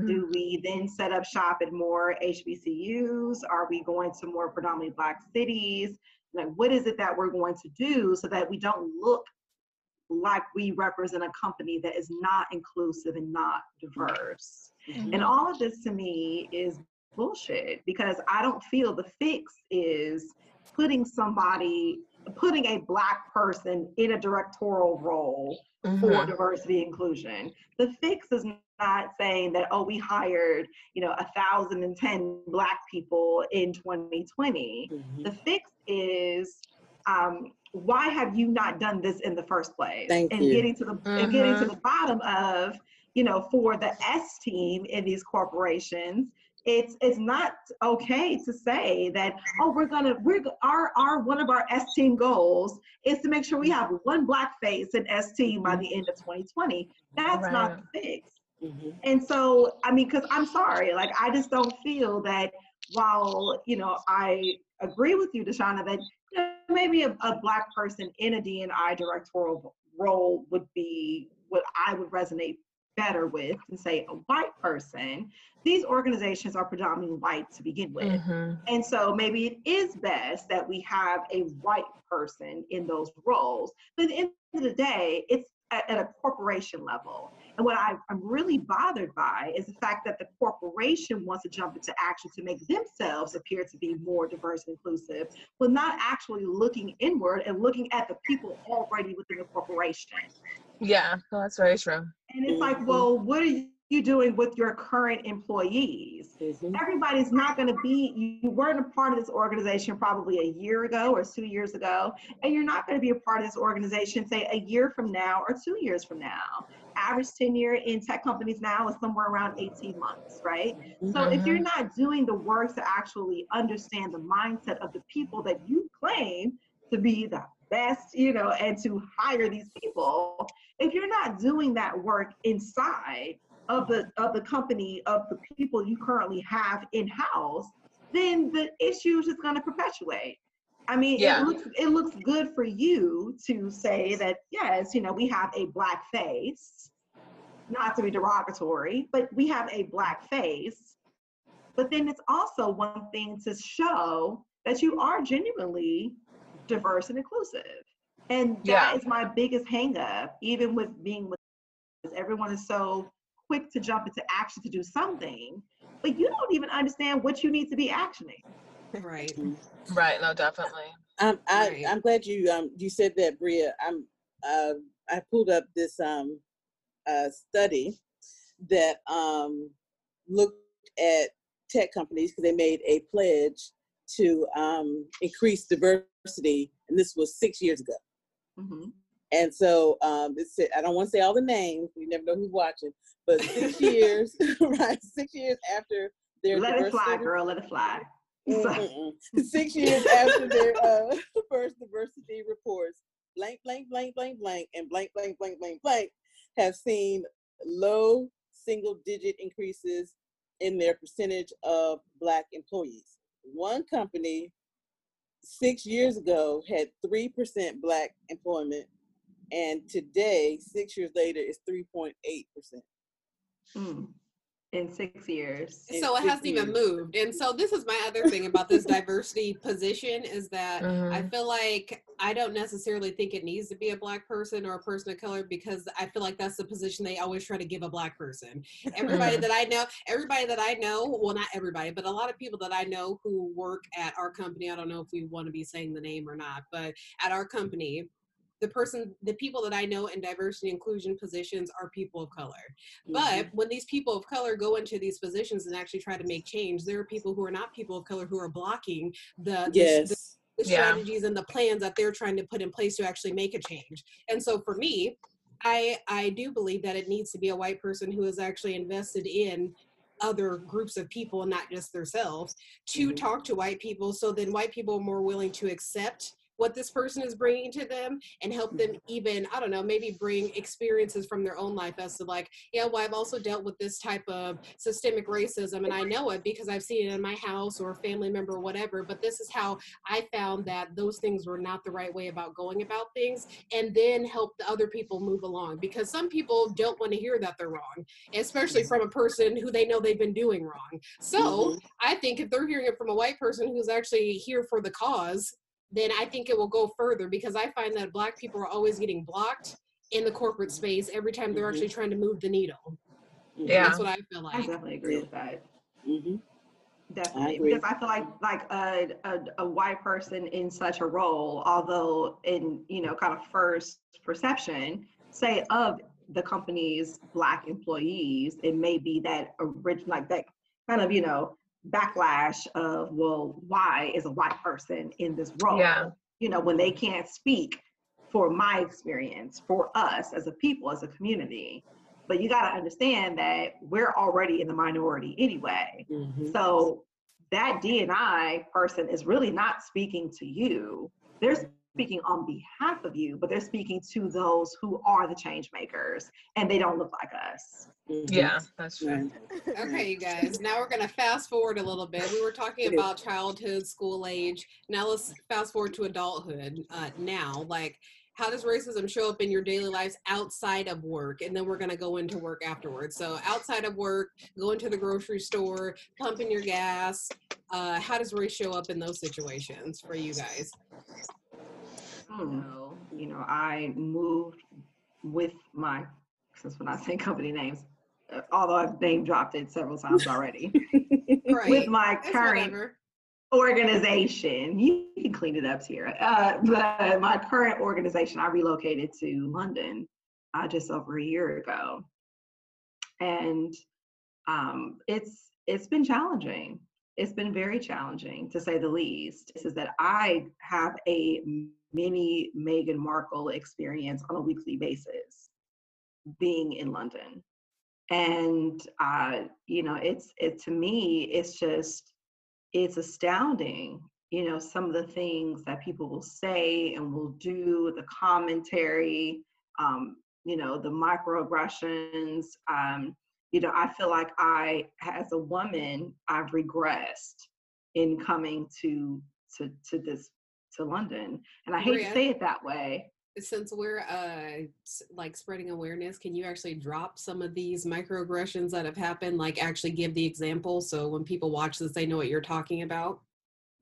Do we then set up shop at more HBCUs? Are we going to more predominantly black cities? Like, what is it that we're going to do so that we don't look like we represent a company that is not inclusive and not diverse? And all of this to me is bullshit because I don't feel the fix is putting somebody, putting a black person in a directorial role for Mhm. diversity inclusion. The fix is not saying that, oh, we hired, you know, a thousand and ten black people in 2020. Mhm. The fix is um, why have you not done this in the first place? Thank and you. getting to the and getting to Mhm. the bottom of, you know, for the S team in these corporations, it's it's not okay to say that oh we're gonna we're our our one of our S team goals is to make sure we have one black face in S team by the end of 2020. That's not the fix. Mhm. And so, I mean, because I'm sorry, like I just don't feel that while, you know, I agree with you, Deshauna, that you know, maybe a, a black person in a DNI directorial role would be what I would resonate better with than say a white person. These organizations are predominantly white to begin with. Mhm. And so maybe it is best that we have a white person in those roles. But at the end of the day, it's at, at a corporation level. And what I, I'm really bothered by is the fact that the corporation wants to jump into action to make themselves appear to be more diverse and inclusive, but not actually looking inward and looking at the people already within the corporation. Yeah, no, that's very true. And it's like, well, what are you doing with your current employees? Mhm. everybody's not going to be you weren't a part of this organization probably a year ago or two years ago and you're not going to be a part of this organization say a year from now or two years from now average tenure in tech companies now is somewhere around 18 months right so if you're not doing the work to actually understand the mindset of the people that you claim to be the best you know and to hire these people if you're not doing that work inside of the of the company of the people you currently have in house, then the issue is just going to perpetuate. I mean, Yeah. it looks it looks good for you to say that yes, you know, we have a black face, not to be derogatory, but we have a black face. But then it's also one thing to show that you are genuinely diverse and inclusive. And that is Yeah. my biggest hang up, even with being with everyone is so quick to jump into action to do something, but you don't even understand what you need to be actioning. Right. Right, no, definitely. Um, I, Right. I'm glad you um you said that, Bria. I'm uh I pulled up this um uh study that um looked at tech companies because they made a pledge to um increase diversity, and this was six years ago. Mhm. And so um it's I don't want to say all the names. We never know who's watching, but six years, right? Six years after their Let it fly, girl, let it fly. Mm, mm, mm. Six years after their uh, first diversity reports, blank, blank, blank, blank, blank, and blank, blank, blank, blank, blank have seen low single digit increases in their percentage of Black employees. One company six years ago had 3% Black employment, and today, six years later, is 3.8%. Mm. In six years. in So it hasn't even moved. And so this is my other thing about this diversity position is that I Mhm. feel like I don't necessarily think it needs to be a black person or a person of color because I feel like that's the position they always try to give a black person. Everybody Mhm. that I know, everybody that I know, well not everybody, but a lot of people that I know who work at our company, I don't know if we want to be saying the name or not, but at our company, the person the people that I know in diversity inclusion positions are people of color. But when these people of color go into these positions and actually try to make change, there are people who are not people of color who are blocking the, the, yes. the Yeah. strategies and the plans that they're trying to put in place to actually make a change. And so for me, I I do believe that it needs to be a white person who is actually invested in other groups of people and not just themselves to Mhm. talk to white people so then white people are more willing to accept what this person is bringing to them and help them even i don't know maybe bring experiences from their own life as to like yeah well i've also dealt with this type of systemic racism and i know it because i've seen it in my house or a family member or whatever but this is how i found that those things were not the right way about going about things and then help the other people move along because some people don't want to hear that they're wrong especially from a person who they know they've been doing wrong. So Mhm. I think if they're hearing it from a white person who's actually here for the cause, then I think it will go further because I find that black people are always getting blocked in the corporate space every time they're Mhm. actually trying to move the needle. Mhm. Yeah. That's what I feel like. I definitely agree Yeah. with that. Mhm. Definitely, agree. because I feel like like a, a a white person in such a role, although in you know kind of first perception, say of the company's black employees, it may be that original like that kind of you know backlash of well, why is a white person in this role? Yeah. You know when they can't speak for my experience, for us as a people, as a community. but you got to understand that we're already in the minority anyway. Mhm. So that D&I person is really not speaking to you. They're speaking on behalf of you, but they're speaking to those who are the change makers and they don't look like us. Mhm. Yeah, that's true. Right. Okay, you guys. Now we're gonna fast forward a little bit. We were talking about childhood, school age. Now let's fast forward to adulthood. Uh, now, like, how does racism show up in your daily lives outside of work? And then we're gonna go into work afterwards. So outside of work, going to the grocery store, pumping your gas. Uh, how does race show up in those situations for you guys? Hmm. You know, I moved with my, since we're not saying company names, although I've name dropped it several times already, Right. with my That's current whatever. organization. You can clean it up here. Uh, but my current organization, I relocated to London uh, just over a year ago, and um, it's it's been challenging. It's been very challenging to say the least. This is that I have a mini Meghan Markle experience on a weekly basis, being in London, and uh, you know, it's it to me, it's just it's astounding you know some of the things that people will say and will do the commentary um, you know the microaggressions um, you know i feel like i as a woman i've regressed in coming to to to this to london and i hate Maria? to say it that way since we're uh like spreading awareness can you actually drop some of these microaggressions that have happened like actually give the example so when people watch this they know what you're talking about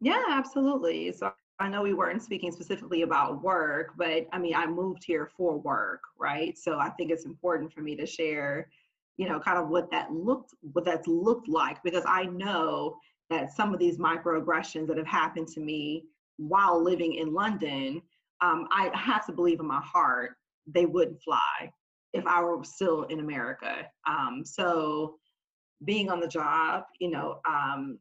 Yeah, absolutely. So I know we weren't speaking specifically about work, but I mean, I moved here for work, right? So I think it's important for me to share, you know, kind of what that looked, what that's looked like, because I know that some of these microaggressions that have happened to me while living in London, um, I have to believe in my heart they wouldn't fly if I were still in America. Um, so being on the job, you know, um,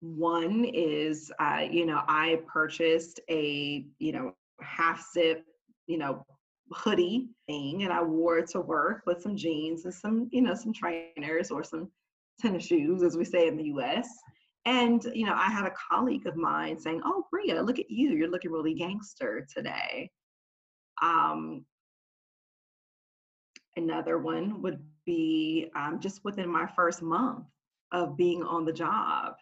one is, uh, you know, I purchased a, you know, half zip, you know, hoodie thing and I wore it to work with some jeans and some, you know, some trainers or some tennis shoes, as we say in the US. And, you know, I had a colleague of mine saying, Oh, Bria, look at you. You're looking really gangster today. Um, another one would be um, just within my first month of being on the job.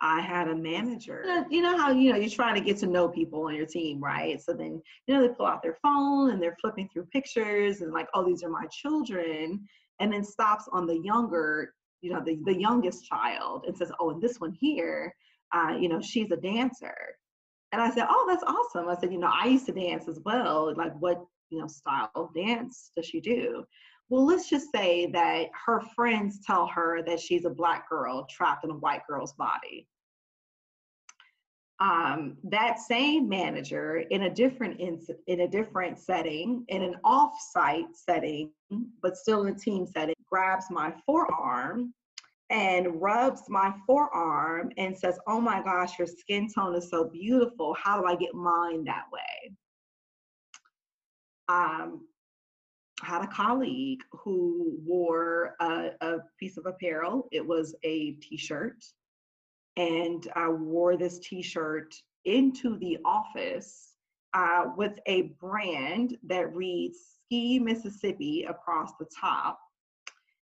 I had a manager. You know, you know how you know you're trying to get to know people on your team, right? So then you know they pull out their phone and they're flipping through pictures and like, oh, these are my children, and then stops on the younger, you know, the the youngest child and says, oh, and this one here, uh, you know, she's a dancer. And I said, oh, that's awesome. I said, you know, I used to dance as well. Like, what you know style of dance does she do? Well, let's just say that her friends tell her that she's a black girl trapped in a white girl's body. Um, that same manager in a different ins- in a different setting, in an off-site setting, but still in a team setting, grabs my forearm and rubs my forearm and says, "Oh my gosh, your skin tone is so beautiful. How do I get mine that way?" Um, had a colleague who wore a, a piece of apparel. It was a t-shirt. And I wore this t-shirt into the office uh, with a brand that reads Ski Mississippi across the top.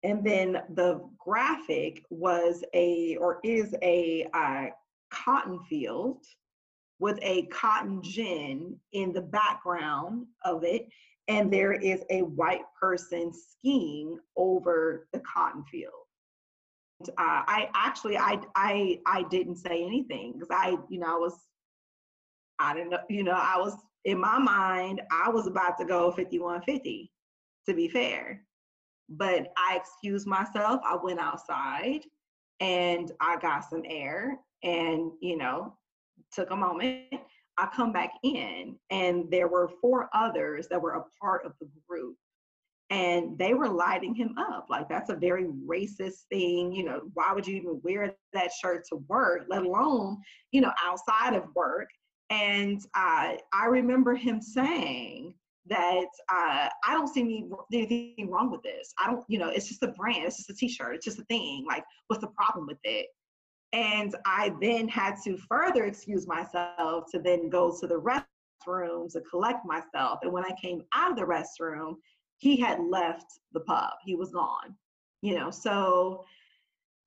And then the graphic was a, or is a uh, cotton field with a cotton gin in the background of it and there is a white person skiing over the cotton field. Uh, I actually, I, I, I didn't say anything because I, you know, I was, I didn't know, you know, I was in my mind, I was about to go 5150, to be fair. But I excused myself. I went outside and I got some air and, you know, took a moment I come back in and there were four others that were a part of the group and they were lighting him up like that's a very racist thing you know why would you even wear that shirt to work let alone you know outside of work and uh, i remember him saying that uh, I don't see any, anything wrong with this. I don't, you know, it's just a brand, it's just a t-shirt, it's just a thing. Like, what's the problem with it? And I then had to further excuse myself to then go to the restroom to collect myself. And when I came out of the restroom, he had left the pub. He was gone. You know, so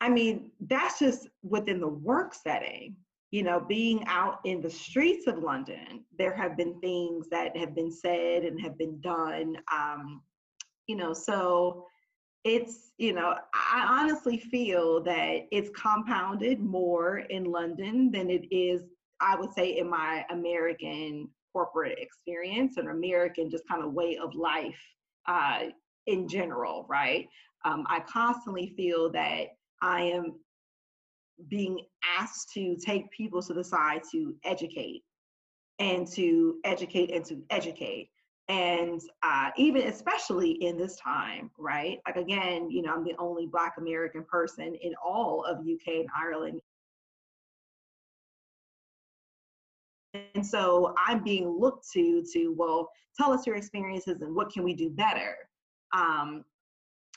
I mean, that's just within the work setting. You know, being out in the streets of London, there have been things that have been said and have been done. Um, you know, so it's you know i honestly feel that it's compounded more in london than it is i would say in my american corporate experience and american just kind of way of life uh, in general right um, i constantly feel that i am being asked to take people to the side to educate and to educate and to educate. And uh, even especially in this time right? Like again you know i'm the only black american person in all of uk and ireland. And so i'm being looked to to well tell us your experiences and what can we do better? Um,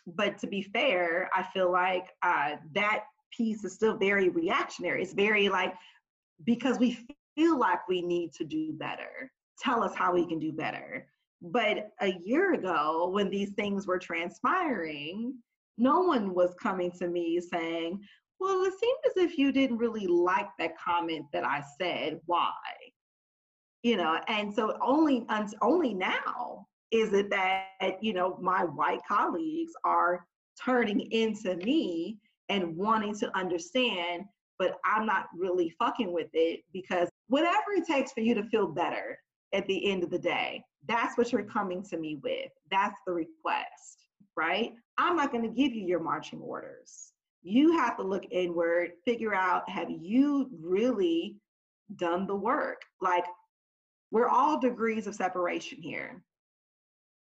but to be fair i feel like uh, that piece is still very reactionary it's very like because we feel like we need to do better tell us how we can do better but a year ago, when these things were transpiring, no one was coming to me saying, Well, it seemed as if you didn't really like that comment that I said. Why? You know, and so only only now is it that you know my white colleagues are turning into me and wanting to understand, but I'm not really fucking with it because whatever it takes for you to feel better at the end of the day, that's what you're coming to me with. That's the request, right? I'm not going to give you your marching orders. You have to look inward, figure out have you really done the work? Like, we're all degrees of separation here.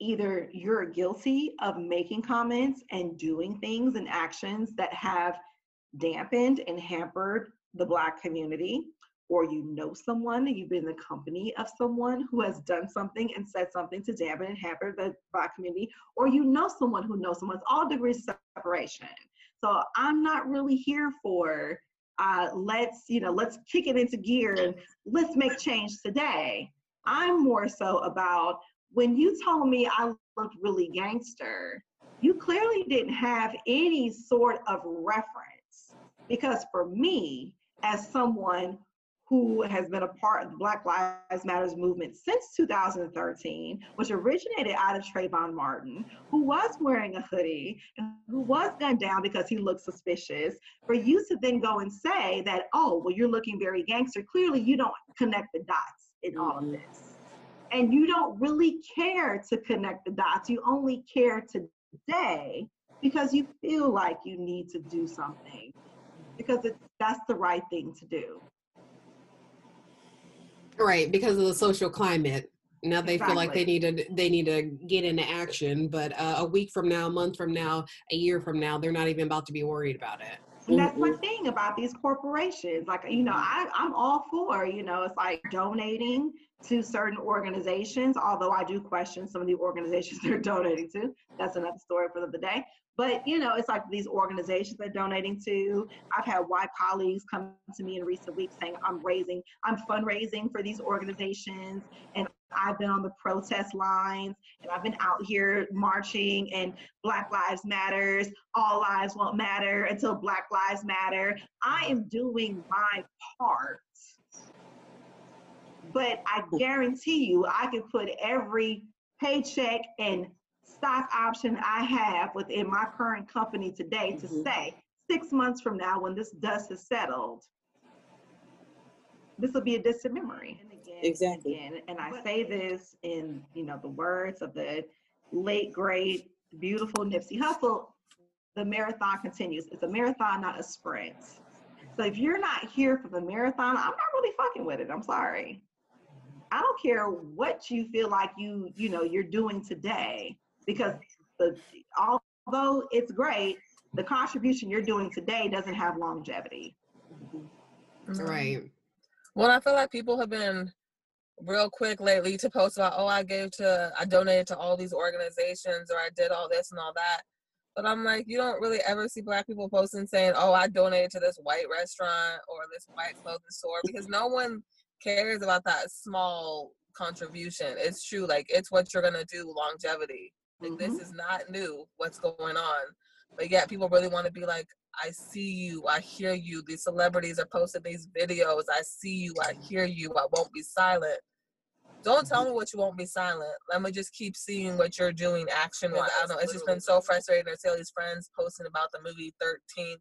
Either you're guilty of making comments and doing things and actions that have dampened and hampered the Black community, or you know someone you've been in the company of someone who has done something and said something to dampen and hamper the black community, or you know someone who knows someone. It's all degrees of separation. So I'm not really here for uh, let's you know let's kick it into gear and let's make change today. I'm more so about when you told me I looked really gangster, you clearly didn't have any sort of reference because for me as someone who has been a part of the Black Lives Matters movement since 2013, which originated out of Trayvon Martin, who was wearing a hoodie and who was gunned down because he looked suspicious, for you to then go and say that, oh, well, you're looking very gangster, clearly you don't connect the dots in all of this. And you don't really care to connect the dots. You only care today because you feel like you need to do something because it's, that's the right thing to do. Right, because of the social climate. Now they feel like they Exactly. need to they need to get into action, but uh, a week from now, a month from now, a year from now, they're not even about to be worried about it. And that's my mm. thing about these corporations. Like, you know, I, I'm all for, you know, it's like donating to certain organizations, although I do question some of the organizations they're donating to. That's another story for the day. But, you know, it's like these organizations they're donating to. I've had white colleagues come to me in recent weeks saying I'm raising, I'm fundraising for these organizations. And I've been on the protest lines and I've been out here marching and Black Lives Matters, all lives won't matter until Black Lives Matter. I am doing my part. But I guarantee you, I can put every paycheck and stock option I have within my current company today to Mhm. say six months from now, when this dust has settled, this will be a distant memory. And again, and Exactly. again, and I say this in you know the words of the late great beautiful Nipsey Hussle. The marathon continues. It's a marathon, not a sprint. So if you're not here for the marathon, I'm not really fucking with it. I'm sorry. I don't care what you feel like you you know you're doing today because the although it's great, the contribution you're doing today doesn't have longevity. Right. Well, I feel like people have been real quick lately to post about, oh, I gave to, I donated to all these organizations or I did all this and all that. But I'm like, you don't really ever see black people posting saying, oh, I donated to this white restaurant or this white clothing store because no one cares about that small contribution. It's true. Like, it's what you're going to do longevity. Like, Mm-hmm. this is not new, what's going on. But yet, people really want to be like, I see you, I hear you. These celebrities are posting these videos. I see you, I hear you. I won't be silent. Don't tell me what you won't be silent. Let me just keep seeing what you're doing action wise. I don't know. It's just been so frustrating to see all these friends posting about the movie 13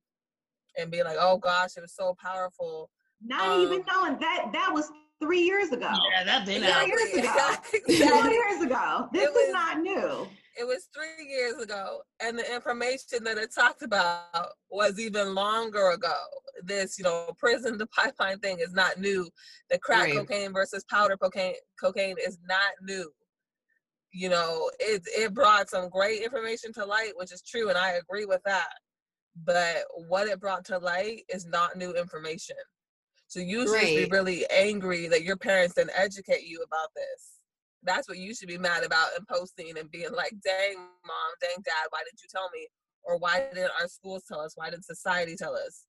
and being like, oh gosh, it was so powerful. Not even Um, knowing that that was three years ago. Yeah, that been Yeah, out. years ago. Exactly. Four years ago. This It is was- not new. it was three years ago and the information that it talked about was even longer ago this you know prison to pipeline thing is not new the crack Right. cocaine versus powder cocaine cocaine is not new you know it it brought some great information to light which is true and i agree with that but what it brought to light is not new information so you should be really angry that your parents didn't educate you about this that's what you should be mad about and posting and being like, dang mom, dang dad, why didn't you tell me? Or why didn't our schools tell us? Why didn't society tell us?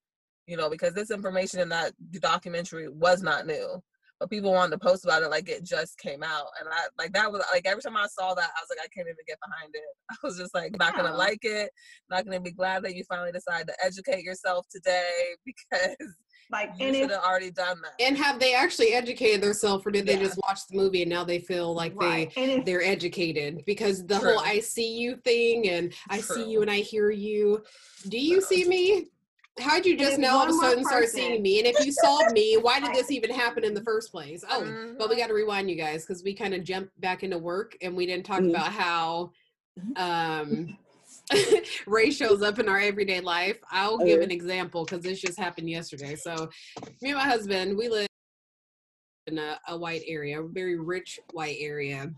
You know, because this information in that documentary was not new. But people wanted to post about it like it just came out. And I like that was like every time I saw that, I was like, I can't even get behind it. I was just like not Yeah. gonna like it, not gonna be glad that you finally decided to educate yourself today because Like, you and should have already done that. And have they actually educated themselves, or did they just watch the movie and now they feel like right, they they're educated? Because the True. whole "I see you" thing and "I see you and I hear you." Do you see me? How'd you just if now all of a sudden start seeing me? And if you saw me, why did this even happen in the first place? Oh, Mhm. but we got to rewind you guys because we kind of jumped back into work and we didn't talk Mhm. about how um Ray shows up in our everyday life. I'll Oh, give an example because this just happened yesterday. So, me and my husband, we live in a, a white area, a very rich white area.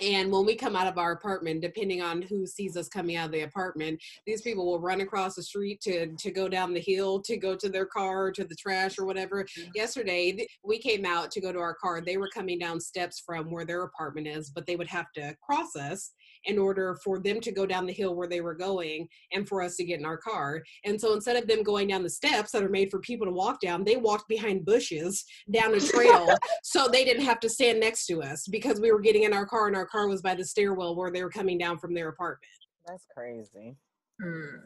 And when we come out of our apartment, depending on who sees us coming out of the apartment, these people will run across the street to to go down the hill to go to their car, to the trash or whatever. Mm-hmm. Yesterday, we came out to go to our car. They were coming down steps from where their apartment is, but they would have to cross us in order for them to go down the hill where they were going and for us to get in our car. And so instead of them going down the steps that are made for people to walk down, they walked behind bushes down a trail so they didn't have to stand next to us because we were getting in our car and our car was by the stairwell where they were coming down from their apartment. That's crazy. Hmm.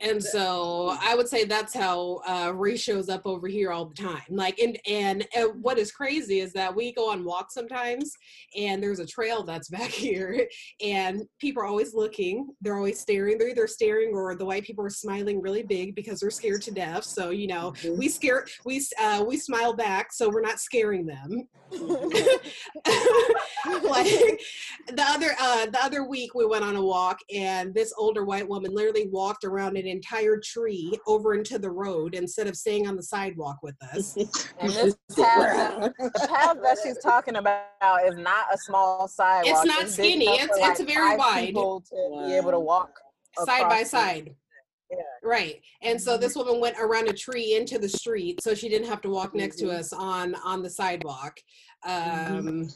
And so I would say that's how uh, Ray shows up over here all the time. Like, and, and uh, what is crazy is that we go on walks sometimes, and there's a trail that's back here, and people are always looking. They're always staring. They're either staring or the white people are smiling really big because they're scared to death. So you know, Mhm. we scare we uh, we smile back, so we're not scaring them. like the other uh the other week we went on a walk and this older white woman literally walked around an entire tree over into the road instead of staying on the sidewalk with us And this path, the path that she's talking about is not a small sidewalk. It's not big skinny. It's- for, it's like, very wide. people to be able to walk side by side Yeah. right and so this woman went around a tree into the street so she didn't have to walk next to Mhm. us on on the sidewalk Mhm. um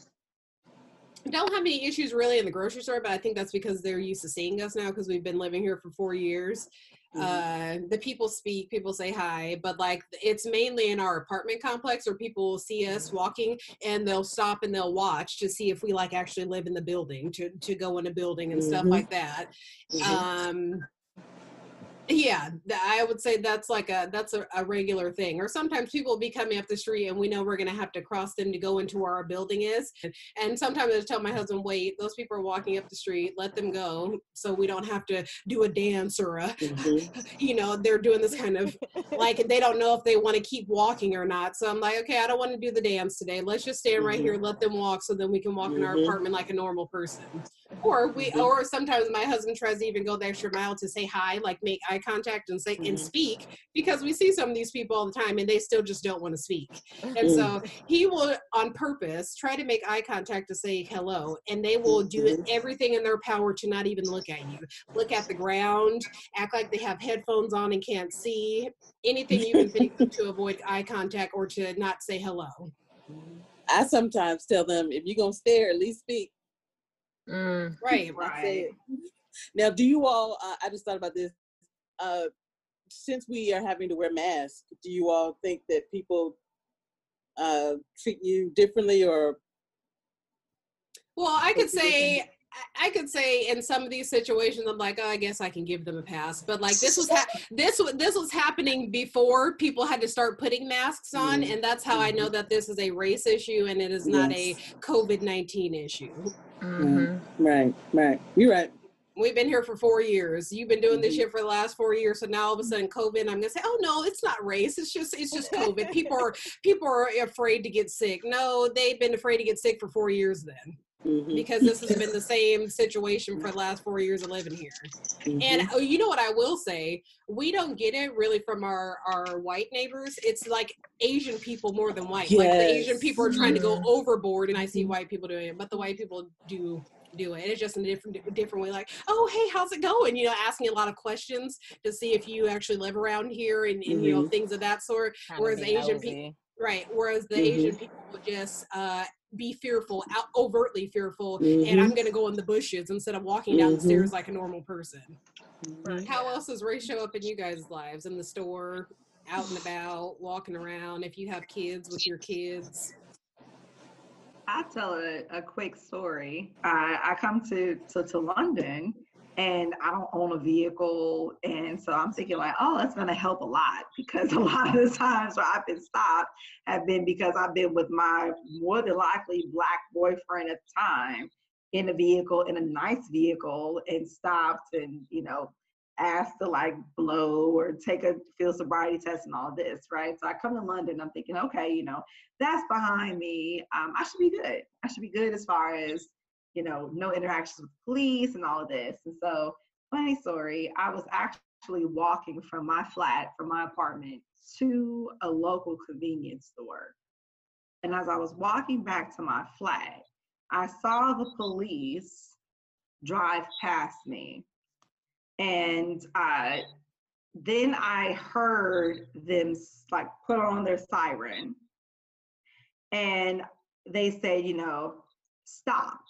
don't have any issues really in the grocery store but i think that's because they're used to seeing us now because we've been living here for four years Mhm. uh the people speak people say hi but like it's mainly in our apartment complex where people will see us walking and they'll stop and they'll watch to see if we like actually live in the building to to go in a building and stuff Mhm. like that Mhm. um yeah i would say that's like a that's a, a regular thing or sometimes people will be coming up the street and we know we're going to have to cross them to go into where our building is and sometimes i tell my husband wait those people are walking up the street let them go so we don't have to do a dance or a Mhm. you know they're doing this kind of like they don't know if they want to keep walking or not so i'm like okay i don't want to do the dance today let's just stand right here let them walk so then we can walk in our Mhm. apartment like a normal person or we Mhm. or sometimes my husband tries to even go the extra mile to say hi like make eye contact and say and Mhm. speak because we see some of these people all the time and they still just don't want to speak and Mm. so he will on purpose try to make eye contact to say hello and they will do it Mhm. everything in their power to not even look at you look at the ground act like they have headphones on and can't see anything you can think of to avoid eye contact or to not say hello I sometimes tell them if you're gonna stare, at least speak. Mm. Right. I say it. Now, do you all? Uh, I just thought about this. Uh, since we are having to wear masks, do you all think that people uh, treat you differently, or Well, I could say I- I could say in some of these situations, I'm like, oh, I guess I can give them a pass. But like this was ha- this was this was happening before people had to start putting masks on, Mhm. and that's how I know that this is a race issue and it is not a COVID nineteen issue. Mhm. right? Right. You're right. We've been here for four years. You've been doing this Mhm. shit for the last four years. So now all of a sudden COVID, I'm gonna say, oh no, it's not race. It's just it's just COVID. people are people are afraid to get sick. No, they've been afraid to get sick for four years then. Mhm. Because this has been the same situation for the last four years of living here. Mhm. And oh, you know what I will say? We don't get it really from our our white neighbors. It's like Asian people more than white. Like the Asian people are trying to go Mhm. overboard, and I see Mhm. white people doing it, but the white people do do it. It's just in a different different way. Like, oh hey, how's it going? You know, asking a lot of questions to see if you actually live around here and, and you know things of that sort. Kinda Whereas be Asian people, right? Whereas the Mhm. Asian people would just uh, be fearful, out, overtly fearful, and Mhm. I'm gonna go in the bushes instead of walking down the Mhm. stairs like a normal person. Mhm. How else does race show up in you guys' lives? In the store, out and about, walking around, if you have kids with your kids. I tell a, a quick story. I, I come to, to to London and I don't own a vehicle, and so I'm thinking like, oh, that's gonna help a lot because a lot of the times where I've been stopped have been because I've been with my more than likely black boyfriend at the time in a vehicle in a nice vehicle and stopped and you know asked to like blow or take a field sobriety test and all this, right? So I come to London, I'm thinking, okay, you know, that's behind me. Um, I should be good. I should be good as far as, you know, no interactions with police and all of this. And so, funny story, I was actually walking from my flat, from my apartment to a local convenience store. And as I was walking back to my flat, I saw the police drive past me. And uh, then I heard them like put on their siren and they said, you know, stop.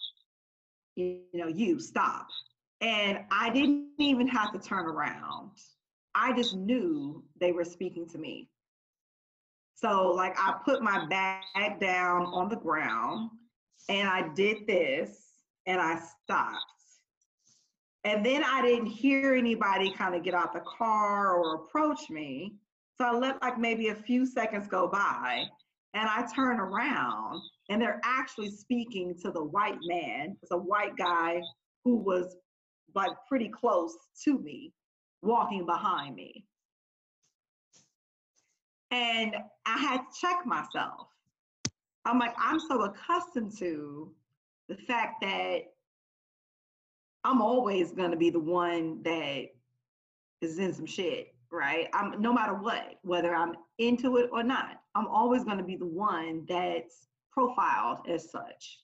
You, you know, you stop. And I didn't even have to turn around. I just knew they were speaking to me. So, like, I put my bag down on the ground and I did this and I stopped. And then I didn't hear anybody kind of get out the car or approach me. So I let like maybe a few seconds go by and I turn around and they're actually speaking to the white man. It's a white guy who was like pretty close to me, walking behind me. And I had to check myself. I'm like, I'm so accustomed to the fact that I'm always gonna be the one that is in some shit, right? I'm no matter what, whether I'm into it or not, I'm always gonna be the one that's profiled as such.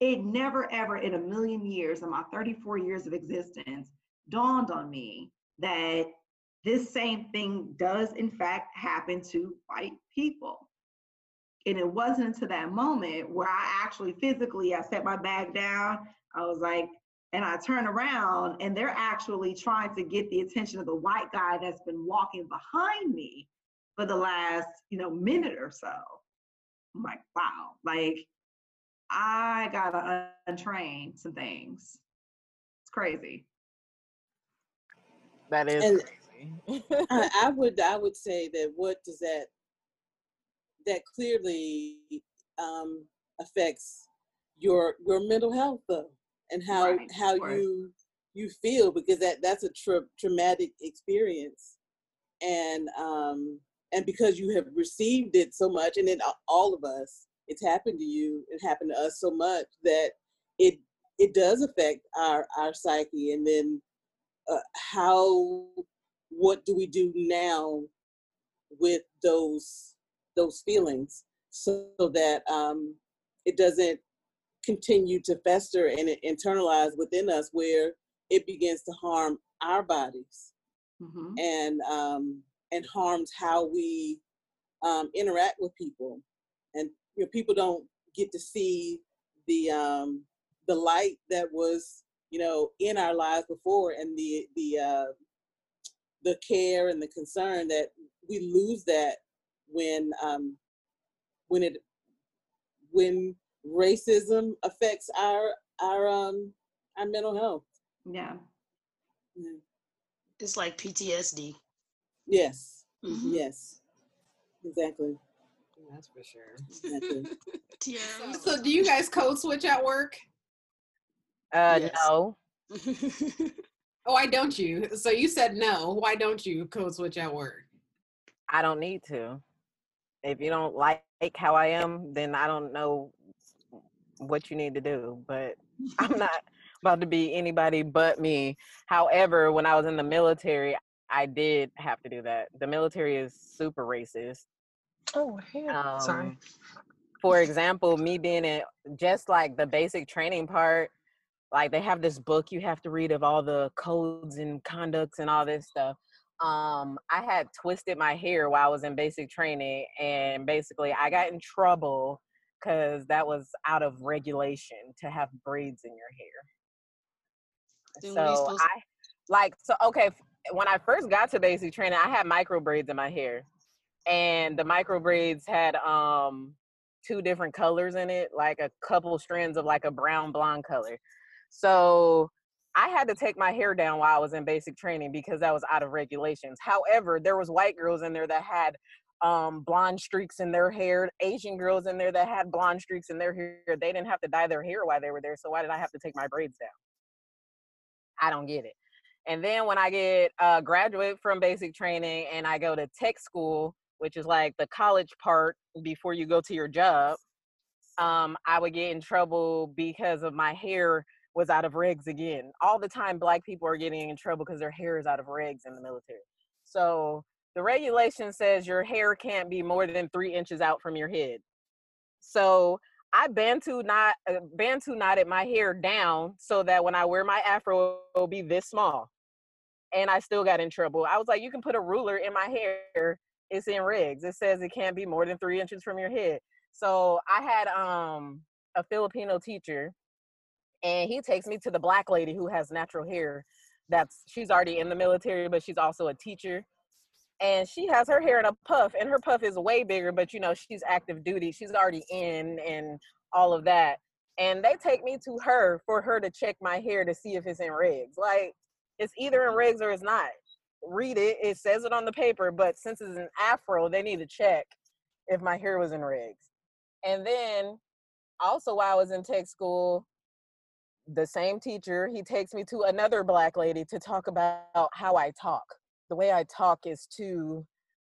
It never ever in a million years, in my 34 years of existence, dawned on me that this same thing does in fact happen to white people. And it wasn't until that moment where I actually physically I set my bag down. I was like, and I turn around and they're actually trying to get the attention of the white guy that's been walking behind me for the last, you know, minute or so. I'm like, wow, like I gotta untrain some things. It's crazy. That is And- crazy. I, I would I would say that what does that that clearly um, affects your your mental health though, and how Right, how you you feel because that that's a tra- traumatic experience, and um and because you have received it so much, and then all of us, it's happened to you, it happened to us so much that it it does affect our our psyche, and then uh, how what do we do now with those those feelings? So that um, it doesn't continue to fester and internalize within us where it begins to harm our bodies Mhm. and um, and harms how we um, interact with people and you know, people don't get to see the um, the light that was you know in our lives before and the the uh, the care and the concern that we lose that when um, when it when racism affects our our um our mental health. Yeah. Yeah. It's like PTSD. Yes. Mhm. Yes. Exactly. That's for sure. Exactly. Tiara, So, do you guys code switch at work? Uh, Yes. no. Oh, why don't you? So you said no. Why don't you code switch at work? I don't need to. If you don't like how I am, then I don't know what you need to do. But I'm not about to be anybody but me. However, when I was in the military, I did have to do that. The military is super racist. Oh. Sorry. Um, For example, me being in just like the basic training part, like they have this book you have to read of all the codes and conducts and all this stuff. Um, I had twisted my hair while I was in basic training, and basically I got in trouble because that was out of regulation to have braids in your hair. Then what are you So I like so okay. When I first got to basic training, I had micro braids in my hair, and the micro braids had um two different colors in it, like a couple strands of like a brown blonde color. So I had to take my hair down while I was in basic training because that was out of regulations. However, there was white girls in there that had um blonde streaks in their hair, Asian girls in there that had blonde streaks in their hair. They didn't have to dye their hair while they were there. So why did I have to take my braids down? I don't get it. And then when I get uh, graduate from basic training and I go to tech school, which is like the college part before you go to your job, um, I would get in trouble because of my hair was out of regs again. All the time, black people are getting in trouble because their hair is out of regs in the military. So the regulation says your hair can't be more than three inches out from your head. So I bantu knot uh, bantu knotted my hair down so that when I wear my afro, it'll be this small. And I still got in trouble. I was like, you can put a ruler in my hair. It's in regs. It says it can't be more than three inches from your head. So I had um a Filipino teacher, and he takes me to the black lady who has natural hair. That's she's already in the military, but she's also a teacher and she has her hair in a puff and her puff is way bigger but you know she's active duty she's already in and all of that and they take me to her for her to check my hair to see if it's in regs like it's either in regs or it's not read it it says it on the paper but since it's an afro they need to check if my hair was in regs and then also while i was in tech school the same teacher he takes me to another black lady to talk about how i talk the way I talk is too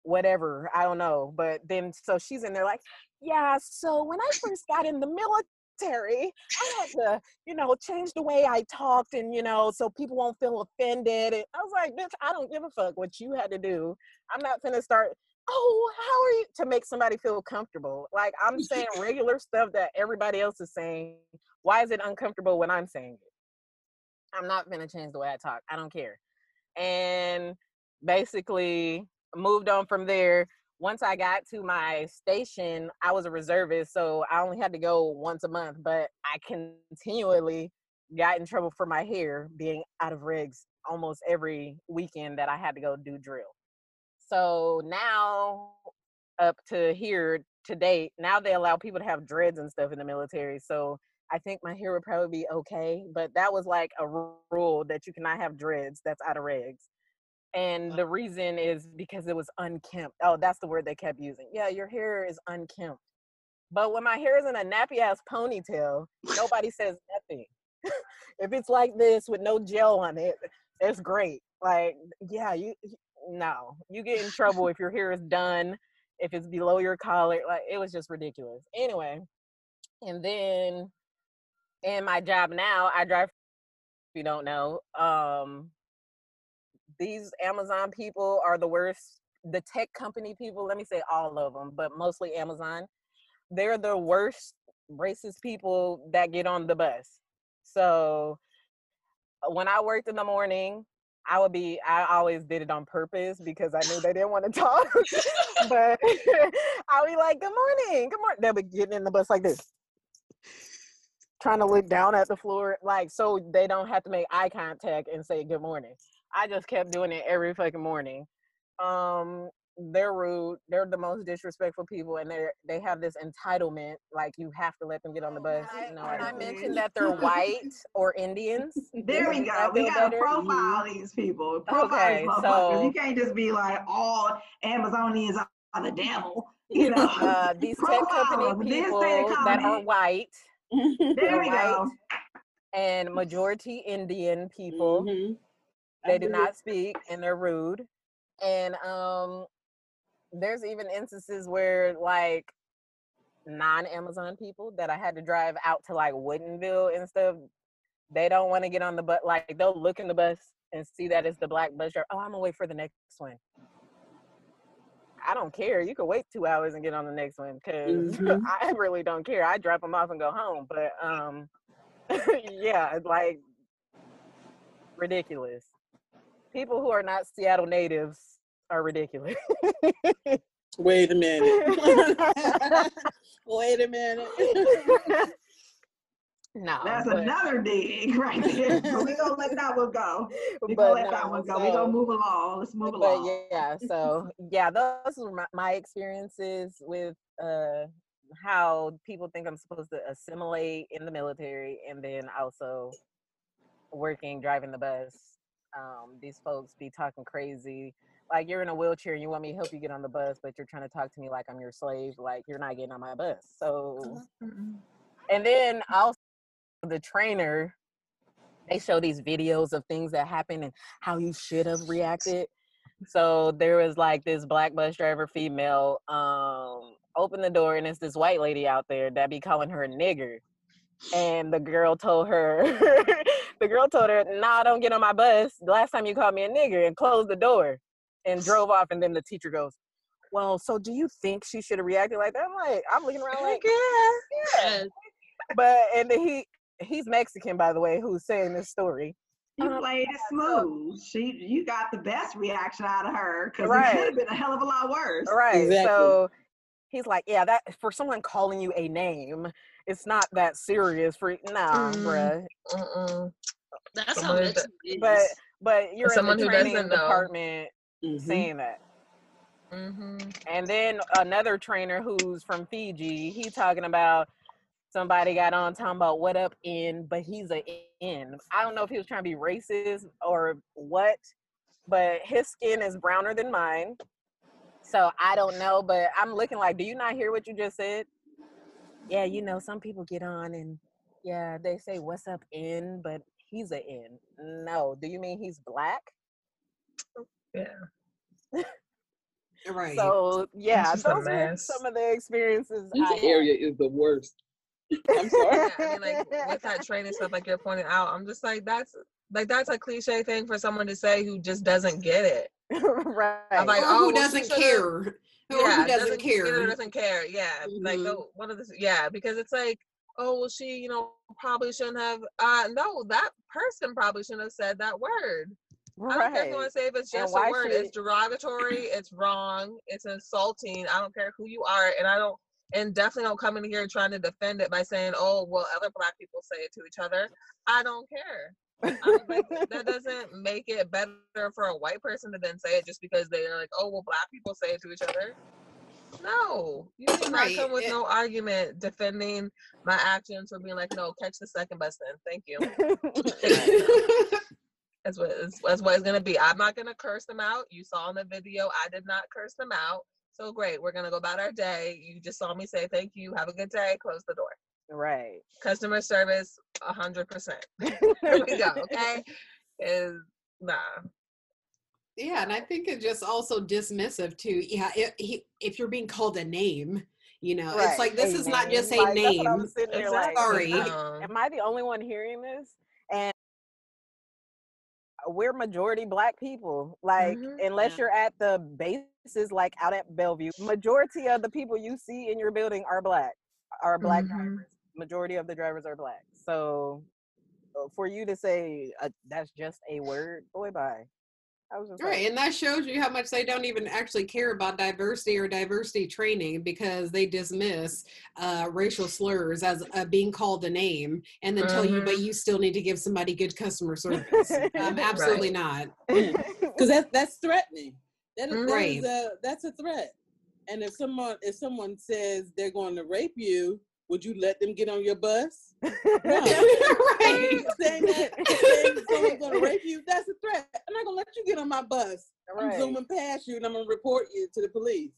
whatever, I don't know. But then so she's in there like, yeah, so when I first got in the military, I had to, you know, change the way I talked and you know, so people won't feel offended. And I was like, bitch, I don't give a fuck what you had to do. I'm not gonna start Oh, how are you to make somebody feel comfortable? Like I'm saying regular stuff that everybody else is saying. Why is it uncomfortable when I'm saying it? I'm not gonna change the way I talk. I don't care. And basically moved on from there. Once I got to my station, I was a reservist, so I only had to go once a month, but I continually got in trouble for my hair being out of regs almost every weekend that I had to go do drill. So now up to here to date, now they allow people to have dreads and stuff in the military. So I think my hair would probably be okay, but that was like a rule that you cannot have dreads that's out of regs. And the reason is because it was unkempt. Oh, that's the word they kept using. Yeah, your hair is unkempt. But when my hair is in a nappy ass ponytail, nobody says nothing. if it's like this with no gel on it, it's great. Like, yeah, you no, you get in trouble if your hair is done, if it's below your collar. Like, it was just ridiculous. Anyway, and then in my job now, I drive. If you don't know, um, these Amazon people are the worst. The tech company people, let me say all of them, but mostly Amazon, they're the worst racist people that get on the bus. So uh, when I worked in the morning, I would be, I always did it on purpose because I knew they didn't want to talk. but I'll be like, good morning, good morning. They'll be getting in the bus like this. trying to look down at the floor, like so they don't have to make eye contact and say good morning. I just kept doing it every fucking morning. Um, they're rude. They're the most disrespectful people, and they they have this entitlement, like you have to let them get on the bus. I- You know, I and I mentioned that they're white or Indians. There we go. We gotta better? profile these people. Profile Okay, these motherfuckers. so- you can't just be like all Amazonians are the devil. You know. Uh, these tech Profile company them. Then say the people that are comment. white there we right. go. and majority Indian people. Mhm. They do not speak and they're rude. And um there's even instances where like non-amazon people that i had to drive out to like woodinville and stuff they don't want to get on the bus like they'll look in the bus and see that it's the black bus driver oh i'm gonna wait for the next one. I don't care you can wait two hours and get on the next one because Mhm. i really don't care i drop them off and go home but um yeah it's like ridiculous people who are not Seattle natives are ridiculous. Wait a minute. Wait a minute. no, That's but, another dig right there. but we gonna let that one go. We but gonna let that one go. we so- gonna move along. Let's move but along. yeah, so yeah, those were my, my experiences with uh how people think I'm supposed to assimilate in the military, and then also working driving the bus. Um, these folks be talking crazy. Like you're in a wheelchair and you want me to help you get on the bus, but you're trying to talk to me like I'm your slave. Like you're not getting on my bus. So And then also the trainer, they show these videos of things that happen and how you should have reacted. So there was like this black bus driver female, um, open the door and it's this white lady out there that be calling her a nigger. And the girl told her, the girl told her, nah, don't get on my bus. Last time you called me a nigger and closed the door and drove off. And then the teacher goes, well, so do you think she should have reacted like that? I'm like, I'm looking around like, yeah Yes. but and he he's Mexican by the way who's saying this story. You Um, played it smooth. She, you got the best reaction out of her because Right. it could have been a hell of a lot worse. Right. Exactly. So he's like, yeah, that for someone calling you a name, it's not that serious for nah, Mm. bruh. Mm-mm. That's how Someone much that- it is. But but you're someone in the training doesn't know. department Mhm. saying that. hmm And then another trainer who's from Fiji, he talking about somebody got on talking about what up in, but he's a in. I don't know if he was trying to be racist or what, but his skin is browner than mine. So I don't know, but I'm looking like, do you not hear what you just said? Yeah, you know, some people get on and yeah, they say what's up in, but he's a in. No, do you mean he's black? Yeah. right. So yeah, those were mess. some of the experiences This I had. area is the worst. I'm sorry. Yeah, I mean, like with that training stuff, like you're pointing out, I'm just like that's like that's a cliche thing for someone to say who just doesn't get it. right. I'm like, or oh, who well, doesn't should've- care? Or yeah, doesn't or care? doesn't care. Yeah, like Mhm. no, one of the yeah, because it's like, oh well, she you know probably shouldn't have. Uh, no, that person probably shouldn't have said that word. i don't care if you want to say if it's just a word. should- It's derogatory. It's wrong. It's insulting. I don't care who you are, and I don't, and definitely don't come in here trying to defend it by saying, "Oh, well, other black people say it to each other." I don't care. That doesn't make it better for a white person to then say it just because they're like, "Oh, well, black people say it to each other." No, you did not come with it- no argument defending my actions or being like, "No, catch the second bus then." Thank you. That's what it's, that's what it's gonna be. I'm not gonna curse them out. You saw in the video, I did not curse them out. So great, we're gonna go about our day. You just saw me say thank you, have a good day, close the door. Right. Customer service, a hundred percent. There we go. Okay, is nah. Yeah, and I think it's just also dismissive too. Yeah, if, he, if you're being called a name, you know, it's like this a is not just a name. Like, that's what I name. was sitting there like, Sorry. am I- Um, Am I the only one hearing this? And we're majority black people. Like, Mhm. unless Yeah. you're at the bases, like out at Bellevue, majority of the people you see in your building are black, are black Mhm. drivers. Majority of the drivers are black. So, uh, for you to say uh, that's just a word, boy, bye. I was just Right, like, and that shows you how much they don't even actually care about diversity or diversity training because they dismiss uh, racial slurs as uh, being called a name and then tell you, but you still need to give somebody good customer service. Um, absolutely not. because that that's threatening. That is, that Right. is a that's a threat. And if someone if someone says they're going to rape you, would you let them get on your bus? No. right. saying that saying someone's going to rape you, that's a threat. I'm not going to let you get on my bus. I'm zooming past you and I'm going to report you to the police.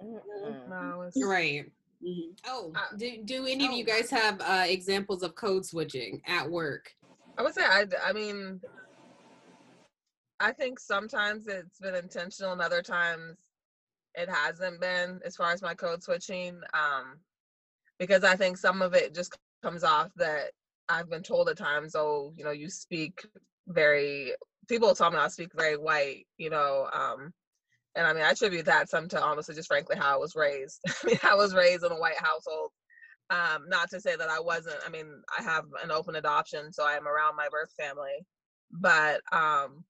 It's, Right. Mhm. Oh, Uh, do, do any of you oh. guys have uh, examples of code switching at work? I would say I, I mean, I think sometimes it's been intentional and other times it hasn't been as far as my code switching. Um, because I think some of it just comes off that I've been told at times, oh, you know, you speak very, people tell me I speak very white, you know, um, and I mean, I attribute that some to honestly just frankly how I was raised. I mean, I was raised in a white household. Um, not to say that I wasn't, I mean, I have an open adoption, so I am around my birth family. But um,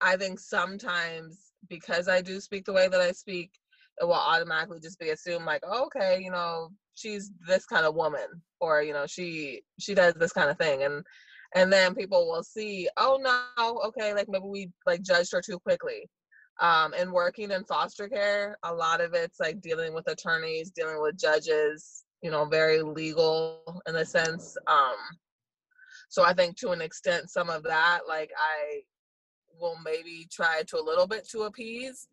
I think sometimes because I do speak the way that I speak, it will automatically just be assumed like, oh, okay, you know, she's this kind of woman, or you know, she she does this kind of thing, and and then people will see, oh no, okay, like maybe we like judged her too quickly. Um, and working in foster care, a lot of it's like dealing with attorneys, dealing with judges, you know, very legal in a sense. Um, so I think to an extent, some of that, like I will maybe try to a little bit to appease.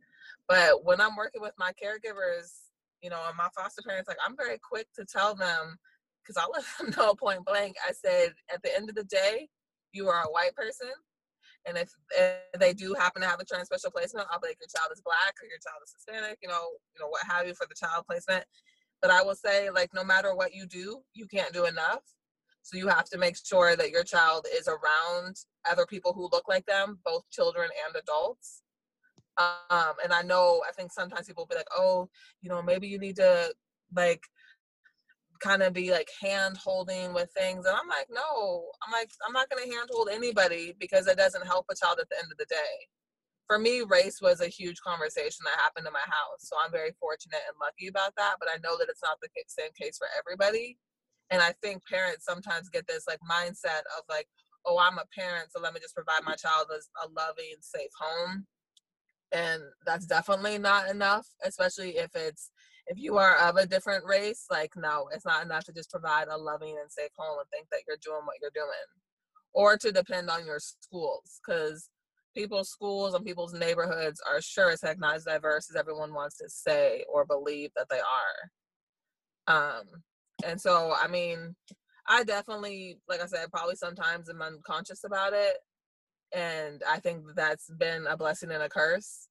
But when I'm working with my caregivers, you know, and my foster parents, like I'm very quick to tell them, because I'll let them know point blank. I said, at the end of the day, you are a white person. And if, if they do happen to have a trans special placement, I'll be like, your child is black or your child is Hispanic, you know, you know, what have you for the child placement. But I will say, like, no matter what you do, you can't do enough. So you have to make sure that your child is around other people who look like them, both children and adults. Um, and I know, I think sometimes people will be like, oh, you know, maybe you need to like kind of be like hand holding with things. And I'm like, no, I'm like, I'm not going to hand hold anybody because it doesn't help a child at the end of the day. For me, race was a huge conversation that happened in my house. So I'm very fortunate and lucky about that. But I know that it's not the same case for everybody. And I think parents sometimes get this like mindset of like, oh, I'm a parent, so let me just provide my child as a loving, safe home. And that's definitely not enough, especially if it's if you are of a different race, like no, it's not enough to just provide a loving and safe home and think that you're doing what you're doing. Or to depend on your schools, because people's schools and people's neighborhoods are sure as heck not as diverse as everyone wants to say or believe that they are. Um, and so, I mean, I definitely, like I said, probably sometimes am unconscious about it. And I think that's been a blessing and a curse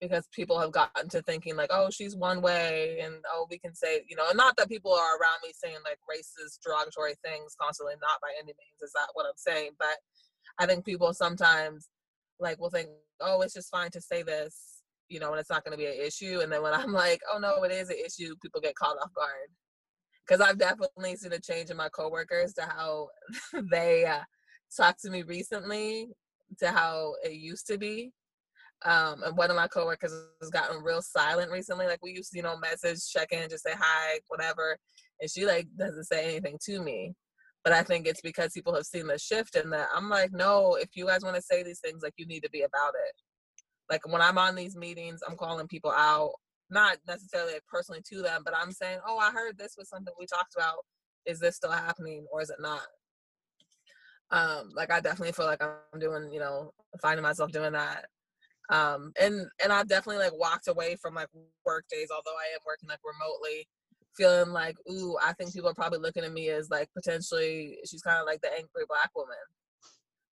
because people have gotten to thinking like, oh, she's one way, and oh, we can say, you know, not that people are around me saying like racist, derogatory things constantly, not by any means is that what I'm saying, but I think people sometimes like will think, oh, it's just fine to say this, you know, and it's not going to be an issue, and then when I'm like, oh no, it is an issue, people get caught off guard. Because I've definitely seen a change in my coworkers to how they uh, talk to me recently to how it used to be. Um, and one of my coworkers has gotten real silent recently. Like we used to, you know, message, check in, just say hi, whatever. And she like doesn't say anything to me. But I think it's because people have seen the shift in that. I'm like, no, if you guys want to say these things, like you need to be about it. Like when I'm on these meetings, I'm calling people out, not necessarily personally to them, but I'm saying, oh, I heard this was something we talked about. Is this still happening or is it not? Um, like I definitely feel like I'm doing, you know, finding myself doing that. Um and and i've definitely like walked away from like work days although i am working like remotely feeling like ooh i think people are probably looking at me as like potentially she's kind of like the angry black woman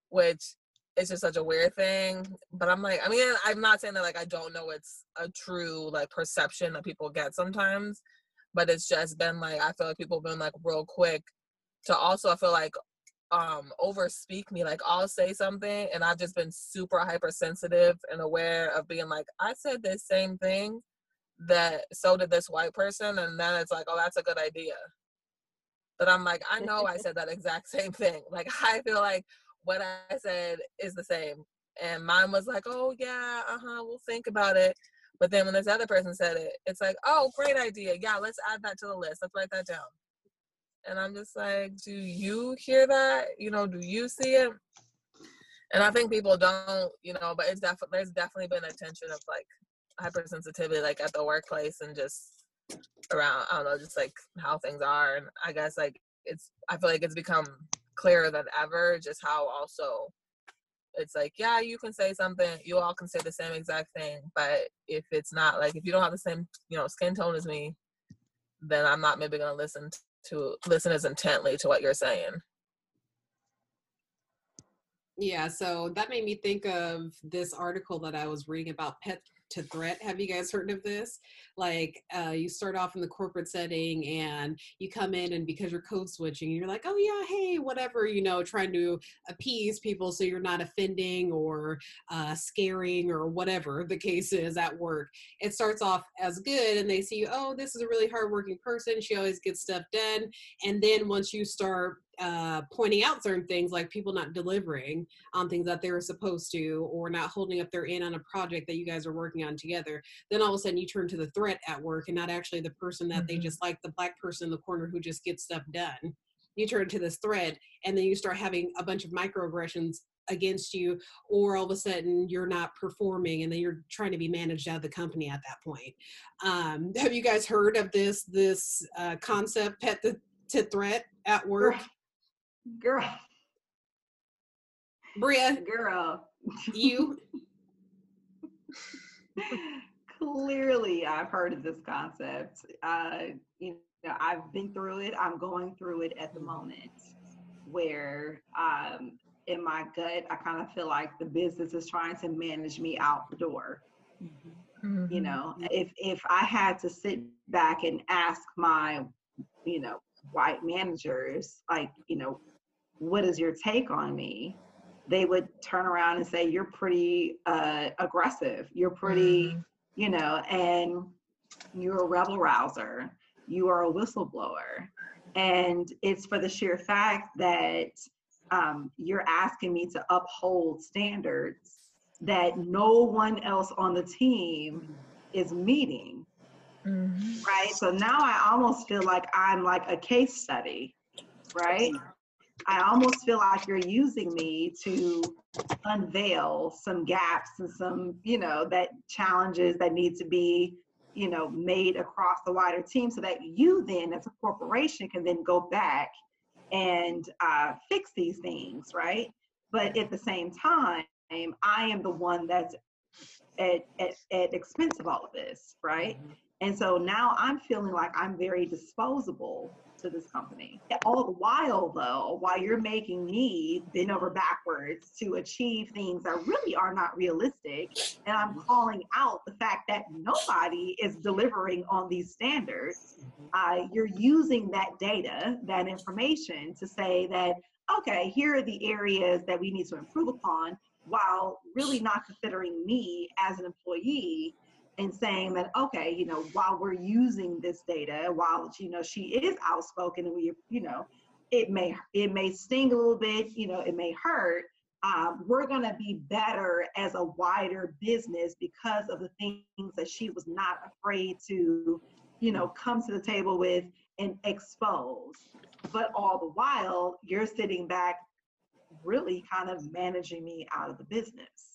which is just such a weird thing but i'm like i mean i'm not saying that like i don't know it's a true like perception that people get sometimes but it's just been like i feel like people have been like real quick to also i feel like um over speak me like i'll say something and i've just been super hypersensitive and aware of being like i said this same thing that so did this white person and then it's like oh that's a good idea but i'm like i know i said that exact same thing like i feel like what i said is the same And mine was like, oh yeah, uh-huh, we'll think about it. But then when this other person said it, it's like, oh, great idea. Yeah, let's add that to the list. Let's write that down. And I'm just like, do you hear that? You know, do you see it? And I think people don't, you know, but it's definitely there's definitely been a tension of like hypersensitivity, like at the workplace and just around, I don't know, just like how things are. And I guess like it's, I feel like it's become clearer than ever just how also it's like yeah you can say something you all can say the same exact thing but if it's not like if you don't have the same you know skin tone as me then i'm not maybe going to listen to listen as intently to what you're saying. Yeah so that made me think of this article that i was reading about pet to threat. Have you guys heard of this? Like uh, you start off in the corporate setting and you come in and because you're code switching, you're like, oh yeah, hey, whatever, you know, trying to appease people so you're not offending or uh, scaring or whatever the case is at work. It starts off as good and they see oh, this is a really hardworking person. She always gets stuff done. And then once you start uh, pointing out certain things like people not delivering on things that they were supposed to or not holding up their end on a project that you guys are working on together then all of a sudden you turn to the threat at work and not actually the person that mm-hmm. they just like the black person in the corner who just gets stuff done. You turn to this threat and then you start having a bunch of microaggressions against you or all of a sudden you're not performing and then you're trying to be managed out of the company at that point. Um, have you guys heard of this this uh, concept pet the, to threat at work girl. Bria, girl, you. Clearly, I've heard of this concept. Uh, you know, I've been through it. I'm going through it at the moment, where um, in my gut, I kind of feel like the business is trying to manage me out the door. Mm-hmm. You know, if if I had to sit back and ask my, you know, white managers, like, you know, what is your take on me? They would turn around and say, you're pretty uh, aggressive. You're pretty, mm-hmm. you know, and you're a rebel rouser. You are a whistleblower. And it's for the sheer fact that um, you're asking me to uphold standards that no one else on the team is meeting. Mm-hmm. Right. So now I almost feel like I'm like a case study. Right. I almost feel like you're using me to unveil some gaps and some, you know, that challenges that need to be, you know, made across the wider team so that you then as a corporation can then go back and uh, fix these things, right? But at the same time, I am the one that's at, at, at expense of all of this, right? Mm-hmm. And so now I'm feeling like I'm very disposable to this company. All the while, though, while you're making me bend over backwards to achieve things that really are not realistic, and I'm calling out the fact that nobody is delivering on these standards, uh, you're using that data, that information to say that, okay, here are the areas that we need to improve upon while really not considering me as an employee and saying that okay you know while we're using this data while you know she is outspoken and we you know it may it may sting a little bit you know it may hurt um, we're going to be better as a wider business because of the things that she was not afraid to you know come to the table with and expose. But all the while you're sitting back really kind of managing me out of the business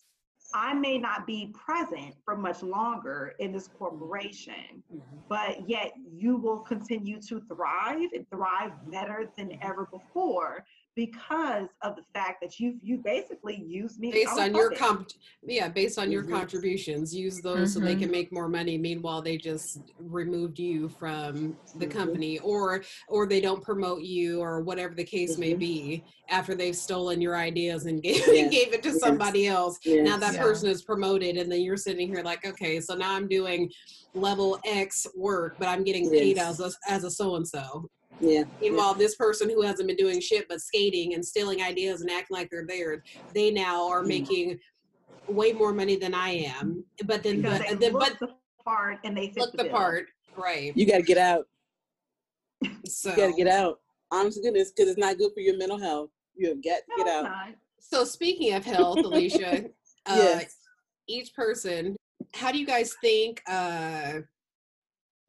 I may not be present for much longer in this corporation, mm-hmm. but yet you will continue to thrive and thrive better than ever before because of the fact that you you basically use me based on your comp yeah based on your mm-hmm. contributions use those mm-hmm. so they can mm-hmm. make more money meanwhile they just removed you from the mm-hmm. company or or they don't promote you or whatever the case may mm-hmm. be after they've stolen your ideas and gave, yes. gave it to yes. somebody else yes. now that yeah. person is promoted and then you're sitting here like okay so now i'm doing level x work but i'm getting paid as a, as a so and so yeah. Meanwhile, this person who hasn't been doing shit but skating and stealing ideas and acting like they're there, they now are mm. making way more money than I am. But then, but, they then, but the part and they look the, the part, right? You got to get out. So you got to get out. Honest goodness, because it's not good for your mental health. You have got to no, get out. Not. So speaking of health, Alicia, uh, Yes. each person, how do you guys think uh,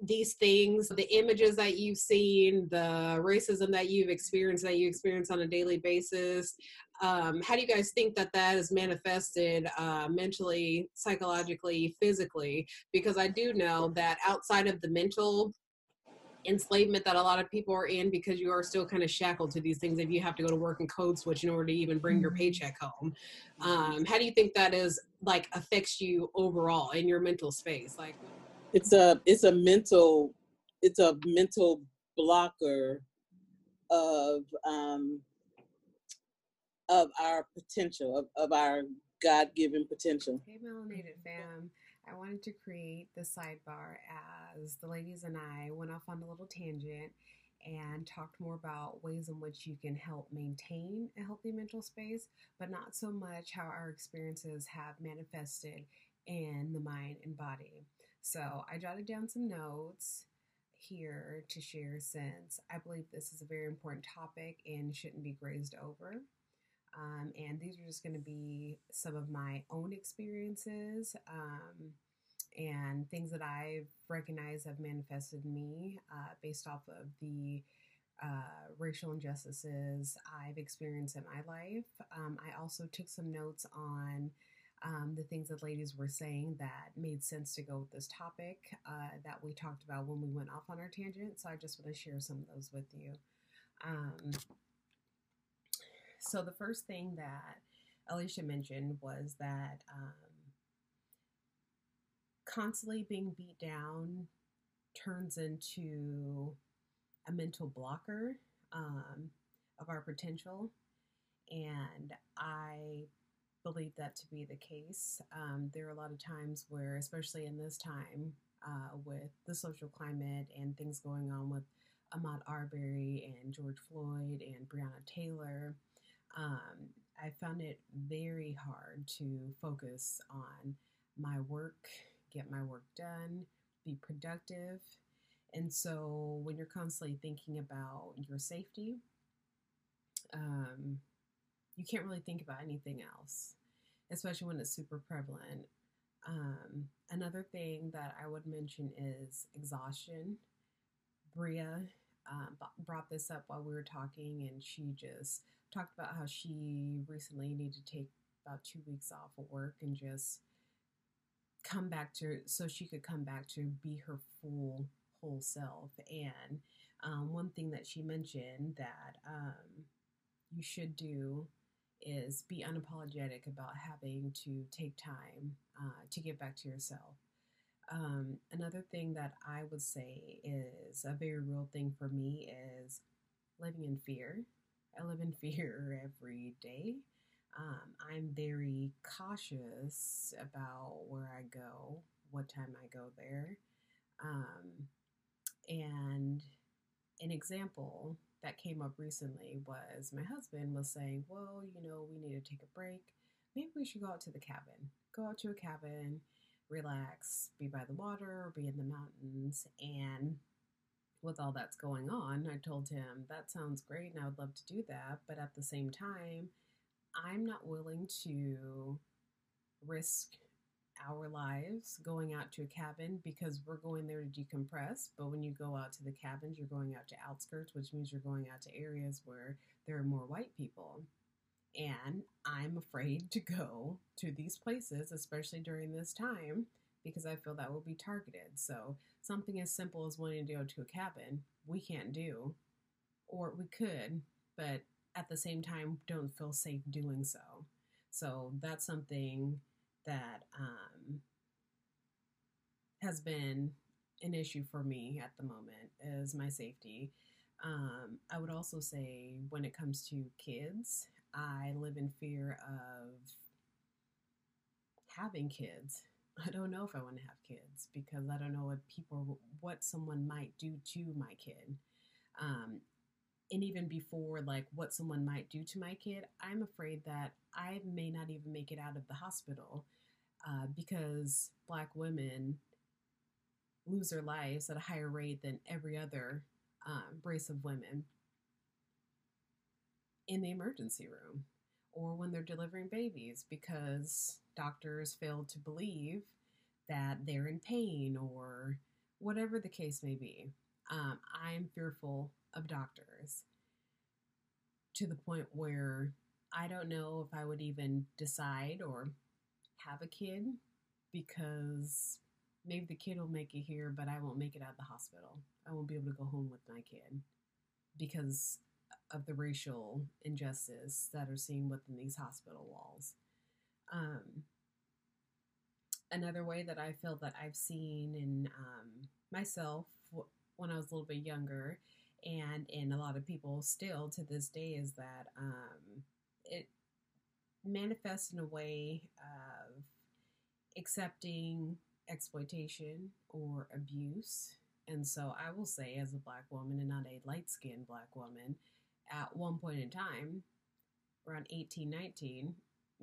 these things, the images that you've seen, the racism that you've experienced, that you experience on a daily basis, um, how do you guys think that that is manifested uh, mentally, psychologically, physically? Because I do know that outside of the mental enslavement that a lot of people are in because you are still kind of shackled to these things if you have to go to work and code switch in order to even bring your paycheck home. Um, how do you think that is like affects you overall in your mental space? Like it's a it's a mental it's a mental blocker of um of our potential of, of our god-given potential. Hey melanated fam. I wanted to create the sidebar as the ladies and i went off on a little tangent and talked more about ways in which you can help maintain a healthy mental space but not so much how our experiences have manifested in the mind and body so I jotted down some notes here to share since I believe this is a very important topic and shouldn't be grazed over. Um, and these are just going to be some of my own experiences um, and things that I've recognized have manifested me uh, based off of the uh, racial injustices I've experienced in my life. Um, I also took some notes on um, the things that ladies were saying that made sense to go with this topic uh, that we talked about when we went off on our tangent. So I just want to share some of those with you. Um, so the first thing that Alicia mentioned was that um, constantly being beat down turns into a mental blocker um, of our potential. And I believe that to be the case. Um, there are a lot of times where, especially in this time, uh, with the social climate and things going on with Ahmaud Arbery and George Floyd and Breonna Taylor, um, I found it very hard to focus on my work, get my work done, be productive. And so when you're constantly thinking about your safety, um, you can't really think about anything else, especially when it's super prevalent. Um, another thing that I would mention is exhaustion. Bria um, brought this up while we were talking, and she just talked about how she recently needed to take about two weeks off of work and just come back to so she could come back to be her full whole self. And um, one thing that she mentioned that um, you should do is be unapologetic about having to take time uh, to get back to yourself. Um, another thing that I would say is a very real thing for me is living in fear. I live in fear every day. Um, I'm very cautious about where I go, what time I go there. Um, and an example that came up recently was my husband was saying, Well, you know, we need to take a break. Maybe we should go out to the cabin. Go out to a cabin, relax, be by the water, be in the mountains. And with all that's going on, I told him, That sounds great and I would love to do that. But at the same time, I'm not willing to risk our lives going out to a cabin because we're going there to decompress. But when you go out to the cabins, you're going out to outskirts, which means you're going out to areas where there are more white people. And I'm afraid to go to these places, especially during this time, because I feel that will be targeted. So, something as simple as wanting to go to a cabin, we can't do, or we could, but at the same time, don't feel safe doing so. So, that's something that um, has been an issue for me at the moment is my safety. Um, I would also say when it comes to kids, I live in fear of having kids. I don't know if I want to have kids because I don't know what people, what someone might do to my kid. Um, and even before like what someone might do to my kid, I'm afraid that I may not even make it out of the hospital uh, because Black women lose their lives at a higher rate than every other um, race of women in the emergency room or when they're delivering babies because doctors fail to believe that they're in pain or whatever the case may be. Um, I'm fearful of doctors to the point where I don't know if I would even decide or have a kid because maybe the kid will make it here, but I won't make it out of the hospital. I won't be able to go home with my kid because of the racial injustice that are seen within these hospital walls. Um, another way that I feel that I've seen in um, myself when I was a little bit younger, and in a lot of people still to this day, is that um, it manifests in a way of accepting exploitation or abuse. And so I will say, as a black woman and not a light skinned black woman, at one point in time, around 18, 19,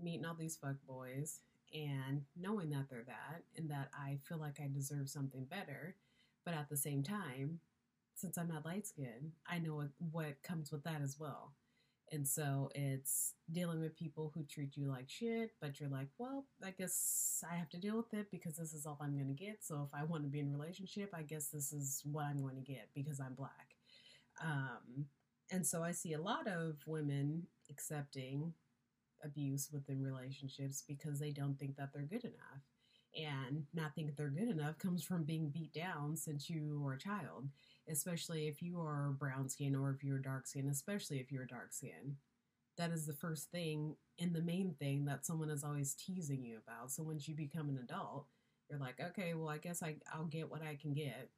meeting all these fuck boys and knowing that they're that and that I feel like I deserve something better. But at the same time, since I'm not light skinned, I know what, what comes with that as well. And so it's dealing with people who treat you like shit, but you're like, well, I guess I have to deal with it because this is all I'm going to get. So if I want to be in a relationship, I guess this is what I'm going to get because I'm black. Um, and so I see a lot of women accepting abuse within relationships because they don't think that they're good enough. And not think they're good enough comes from being beat down since you were a child especially if you are brown skin or if you're dark skin, especially if you're dark skin. That is the first thing and the main thing that someone is always teasing you about. So once you become an adult, you're like, okay, well, I guess I, I'll get what I can get.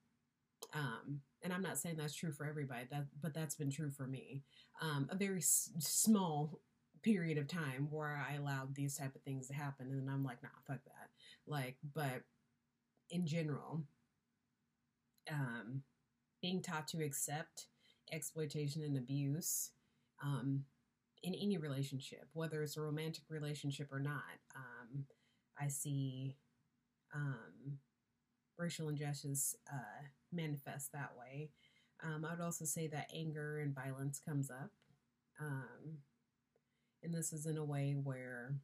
Um, and I'm not saying that's true for everybody, that but that's been true for me. Um, a very s- small period of time where I allowed these type of things to happen, and I'm like, nah, fuck that. Like, but in general, um, being taught to accept exploitation and abuse um, in any relationship, whether it's a romantic relationship or not. Um, I see um, racial injustice uh, manifest that way. Um, I would also say that anger and violence comes up. Um, and this is in a way where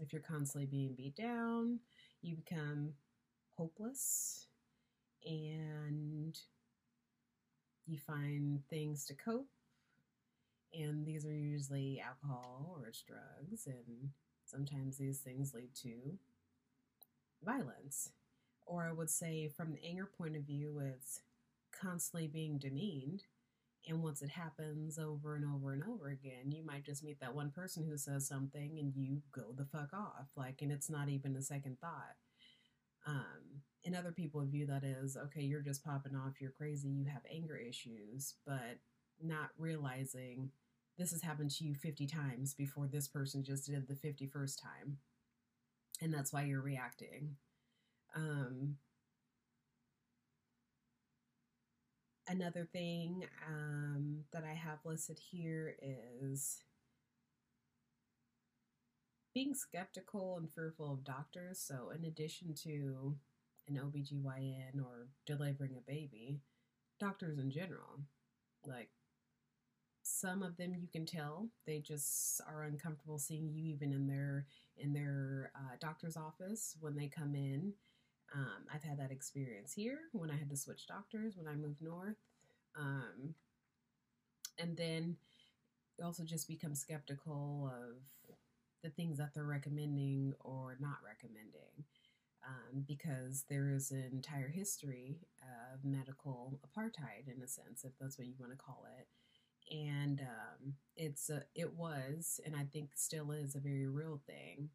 if you're constantly being beat down, you become hopeless and you find things to cope, and these are usually alcohol or it's drugs, and sometimes these things lead to violence. Or I would say, from the anger point of view, it's constantly being demeaned. And once it happens over and over and over again, you might just meet that one person who says something and you go the fuck off. Like, and it's not even a second thought. Um, and other people view that as okay you're just popping off you're crazy you have anger issues but not realizing this has happened to you 50 times before this person just did the 51st time and that's why you're reacting. Um, another thing um, that i have listed here is being skeptical and fearful of doctors. So in addition to an OBGYN or delivering a baby, doctors in general. Like some of them you can tell they just are uncomfortable seeing you even in their in their uh, doctor's office when they come in. Um, I've had that experience here when I had to switch doctors when I moved north. Um, and then also just become skeptical of the things that they're recommending or not recommending um, because there is an entire history of medical apartheid, in a sense, if that's what you want to call it. And um, it's a, it was, and I think still is, a very real thing.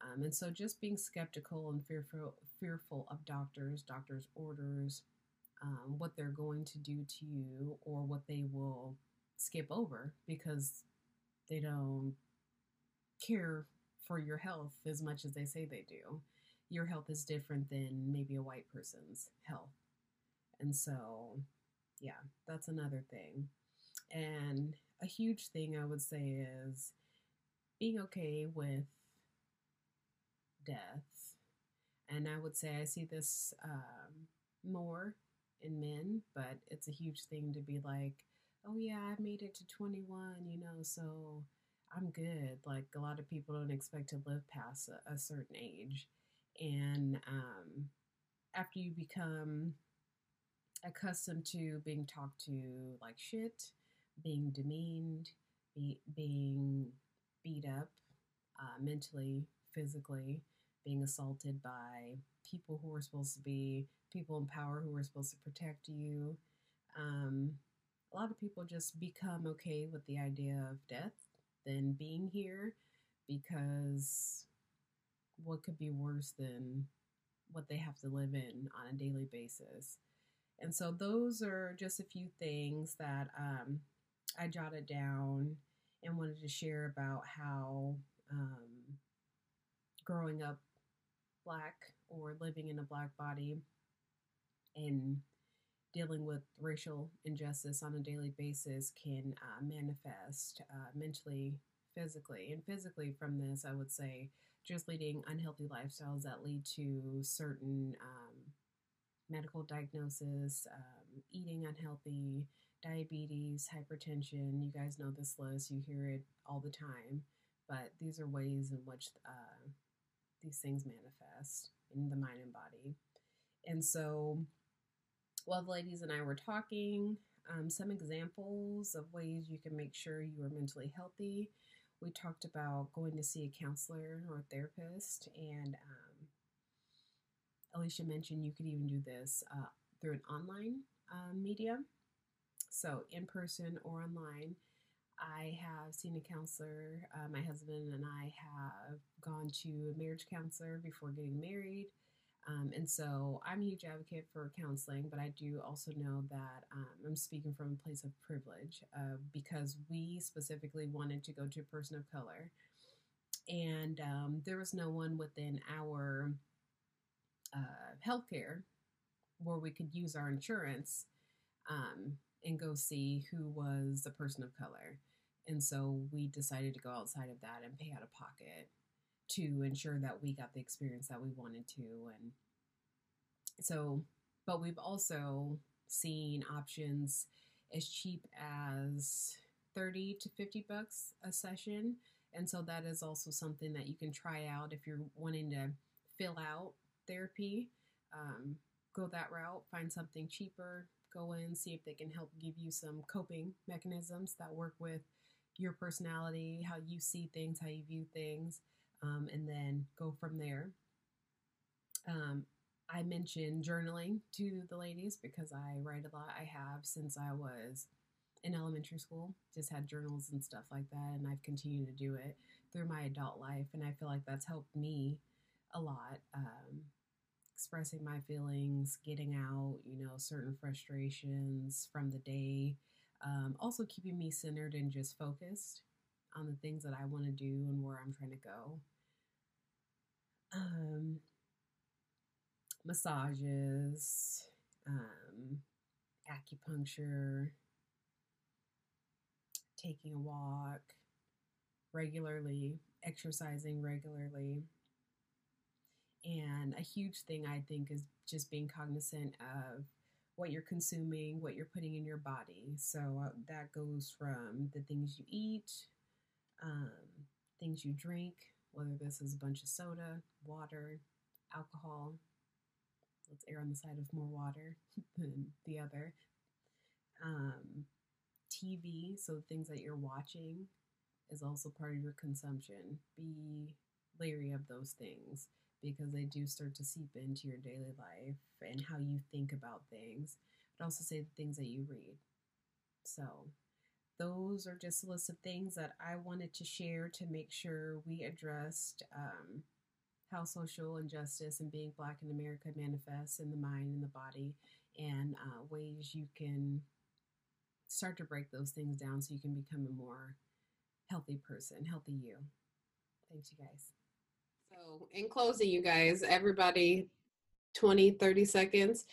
Um, and so, just being skeptical and fearful fearful of doctors, doctors' orders, um, what they're going to do to you, or what they will skip over because they don't care for your health as much as they say they do your health is different than maybe a white person's health. And so, yeah, that's another thing. And a huge thing I would say is being okay with death. And I would say I see this um, more in men, but it's a huge thing to be like, oh, yeah, I made it to 21, you know, so I'm good. Like a lot of people don't expect to live past a, a certain age. And um, after you become accustomed to being talked to like shit, being demeaned, be, being beat up uh, mentally, physically, being assaulted by people who are supposed to be people in power who are supposed to protect you. Um, a lot of people just become okay with the idea of death than being here because what could be worse than what they have to live in on a daily basis? And so, those are just a few things that um, I jotted down and wanted to share about how um, growing up black or living in a black body and dealing with racial injustice on a daily basis can uh, manifest uh, mentally, physically. And physically, from this, I would say just leading unhealthy lifestyles that lead to certain um, medical diagnosis, um, eating unhealthy, diabetes, hypertension. You guys know this list, you hear it all the time. But these are ways in which uh, these things manifest in the mind and body. And so, while the ladies and I were talking, um, some examples of ways you can make sure you are mentally healthy. We talked about going to see a counselor or a therapist, and um, Alicia mentioned you could even do this uh, through an online uh, media, so in person or online. I have seen a counselor. Uh, my husband and I have gone to a marriage counselor before getting married. Um, and so I'm a huge advocate for counseling, but I do also know that um, I'm speaking from a place of privilege uh, because we specifically wanted to go to a person of color. And um, there was no one within our uh, healthcare where we could use our insurance um, and go see who was a person of color. And so we decided to go outside of that and pay out of pocket to ensure that we got the experience that we wanted to. And so, but we've also seen options as cheap as 30 to 50 bucks a session. And so that is also something that you can try out if you're wanting to fill out therapy. Um, go that route, find something cheaper, go in, see if they can help give you some coping mechanisms that work with your personality, how you see things, how you view things, um, and then go from there. Um, I mentioned journaling to the ladies because I write a lot. I have since I was in elementary school, just had journals and stuff like that, and I've continued to do it through my adult life, and I feel like that's helped me a lot. Um, expressing my feelings, getting out, you know, certain frustrations from the day, um, also keeping me centered and just focused on the things that I want to do and where I'm trying to go. Um, massages, um, acupuncture, taking a walk regularly, exercising regularly. And a huge thing I think is just being cognizant of what you're consuming, what you're putting in your body. So uh, that goes from the things you eat, um, things you drink, whether this is a bunch of soda, water, alcohol. Let's err on the side of more water than the other. Um, TV, so things that you're watching, is also part of your consumption. Be leery of those things because they do start to seep into your daily life and how you think about things, but also say the things that you read. So, those are just a list of things that I wanted to share to make sure we addressed um, how social injustice and being Black in America manifests in the mind and the body, and uh, ways you can start to break those things down so you can become a more healthy person, healthy you. Thanks, you guys. So, in closing, you guys, everybody, 20, 30 seconds.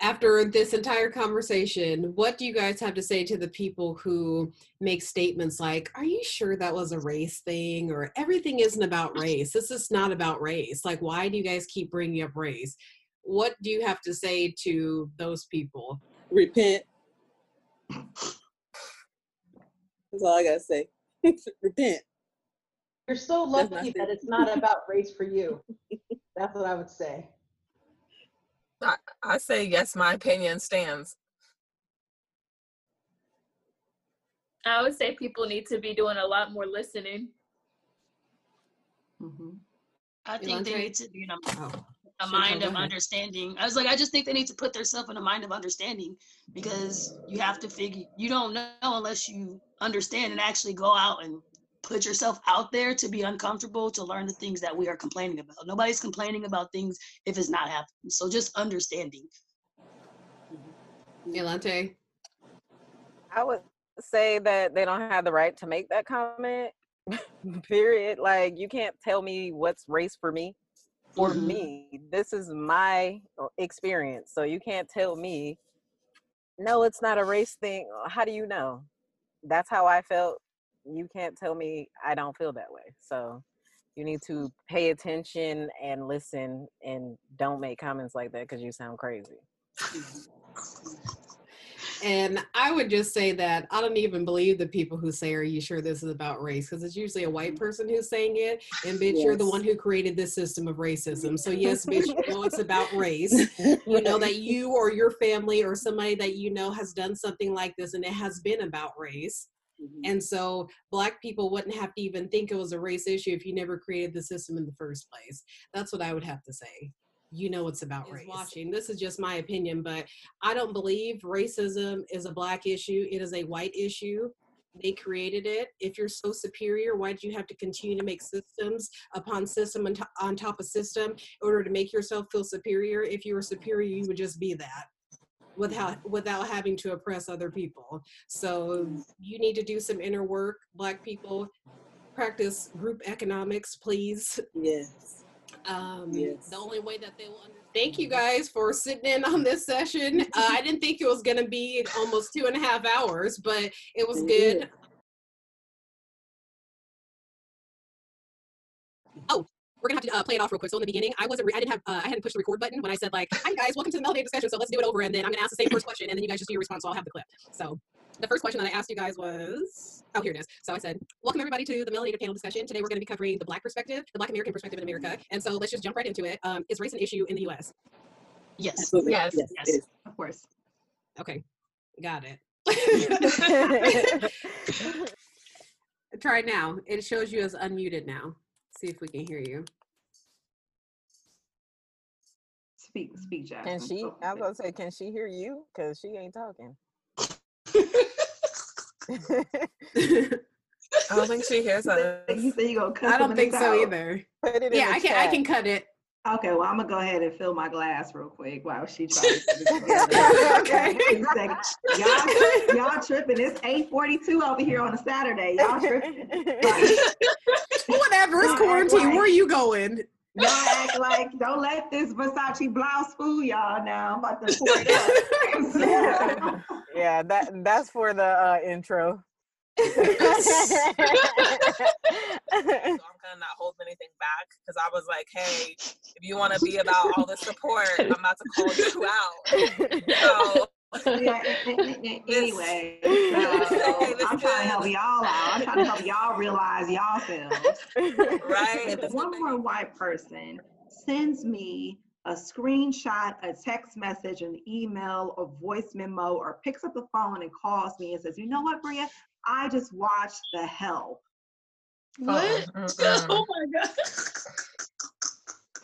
After this entire conversation, what do you guys have to say to the people who make statements like, Are you sure that was a race thing? Or everything isn't about race. This is not about race. Like, why do you guys keep bringing up race? What do you have to say to those people? Repent. That's all I gotta say. Repent. You're so lucky that it's not about race for you. That's what I would say. I, I say yes, my opinion stands. I would say people need to be doing a lot more listening. Mhm. I think they need to be in a, Oh, a mind of understanding. I was like, I just think they need to put themselves in a mind of understanding because you have to figure you don't know unless you understand and actually go out and put yourself out there to be uncomfortable to learn the things that we are complaining about. Nobody's complaining about things if it's not happening. So just understanding. Yolante. I would say that they don't have the right to make that comment. Period. Like you can't tell me what's race for me. For Mhm. me, this is my experience. So you can't tell me no, it's not a race thing. How do you know? That's how I felt. You can't tell me I don't feel that way. So you need to pay attention and listen and don't make comments like that because you sound crazy. And I would just say that I don't even believe the people who say, Are you sure this is about race? Because it's usually a white person who's saying it. And bitch, you're the one who created this system of racism. So, yes, bitch, you know it's about race. You know that you or your family or somebody that you know has done something like this and it has been about race. Mhm. And so, black people wouldn't have to even think it was a race issue if you never created the system in the first place. That's what I would have to say. You know it's about race. Watching. This is just my opinion, but I don't believe racism is a black issue. It is a white issue. They created it. If you're so superior, why do you have to continue to make systems upon system on on top of system in order to make yourself feel superior? If you were superior, you would just be that without without having to oppress other people. So you need to do some inner work, black people. Practice group economics, please. Yes. Um, Yes. The only way that they will understand. Thank you guys for sitting in on this session. Uh, I didn't think it was going to be almost two and a half hours, but it was good. We're gonna have to uh, play it off real quick. So in the beginning, I wasn't, re- I didn't have, uh, I hadn't pushed the record button when I said like, "Hi guys, welcome to the Melody discussion." So let's do it over, and then I'm gonna ask the same first question, and then you guys just do your response. So I'll have the clip. So the first question that I asked you guys was, oh, here it is. So I said, "Welcome everybody to the Melody panel discussion. Today we're gonna be covering the Black perspective, the Black American perspective in America, and so let's just jump right into it. Um, is race an issue in the U.S.?" Yes. Absolutely. Yes. Yes. Yes. Of course. Okay, got it. Try it now. It shows you as unmuted now. See if we can hear you. Speak, speak, Jasmine. Can she? Oh, I was gonna say, can she hear you? Cause she ain't talking. I don't think she hears us. You say you gonna cut I don't think so out? either. Put it in Yeah, the I can. I can cut it. Okay, well, I'm gonna go ahead and fill my glass real quick while she tries to put it together. Okay. Two. Y'all, y'all tripping. It's 8:42 over here on a Saturday. Y'all tripping. Whatever. It's quarantine. right. Where are you going? Y'all act like don't let this Versace blouse fool y'all. Now I'm about to pour it up. yeah, that that's for the uh, intro. so I'm gonna not hold anything back because I was like, hey, if you want to be about all the support, I'm about to call you out. So yeah, anyway, so Hey, I'm trying to help y'all out. I'm trying to help y'all realize y'all selves. right, If one more white person sends me a screenshot, a text message, an email, a voice memo, or picks up the phone and calls me and says, "You know what, Bria? I just watched The Help. Oh, what? Mm, mm, oh, mm-mm. oh my god.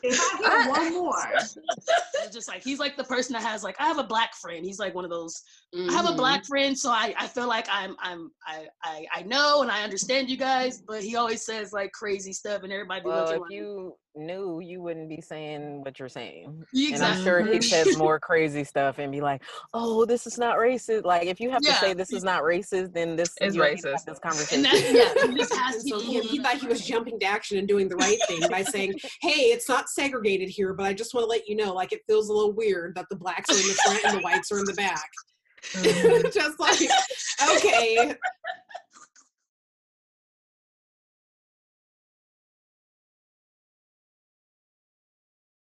If I get one more, It's just like he's like the person that has like I have a black friend. He's like one of those. I have a Mhm. black friend, so I, I feel like I'm I'm I, I I know and I understand you guys, but he always says like crazy stuff, and everybody be well, looking if like you knew, you wouldn't be saying what you're saying. exactly. And I'm sure he says more crazy stuff and be like, "Oh, this is not racist." Like, if you have to say this is not racist, then this It's you don't need to have racist. This and conversation. that's yeah. He has to so he, be. he thought he was jumping to action and doing the right thing by saying, "Hey, it's not segregated here, but I just want to let you know, like, it feels a little weird that the blacks are in the front and the whites are in the back." Mhm. just like, okay,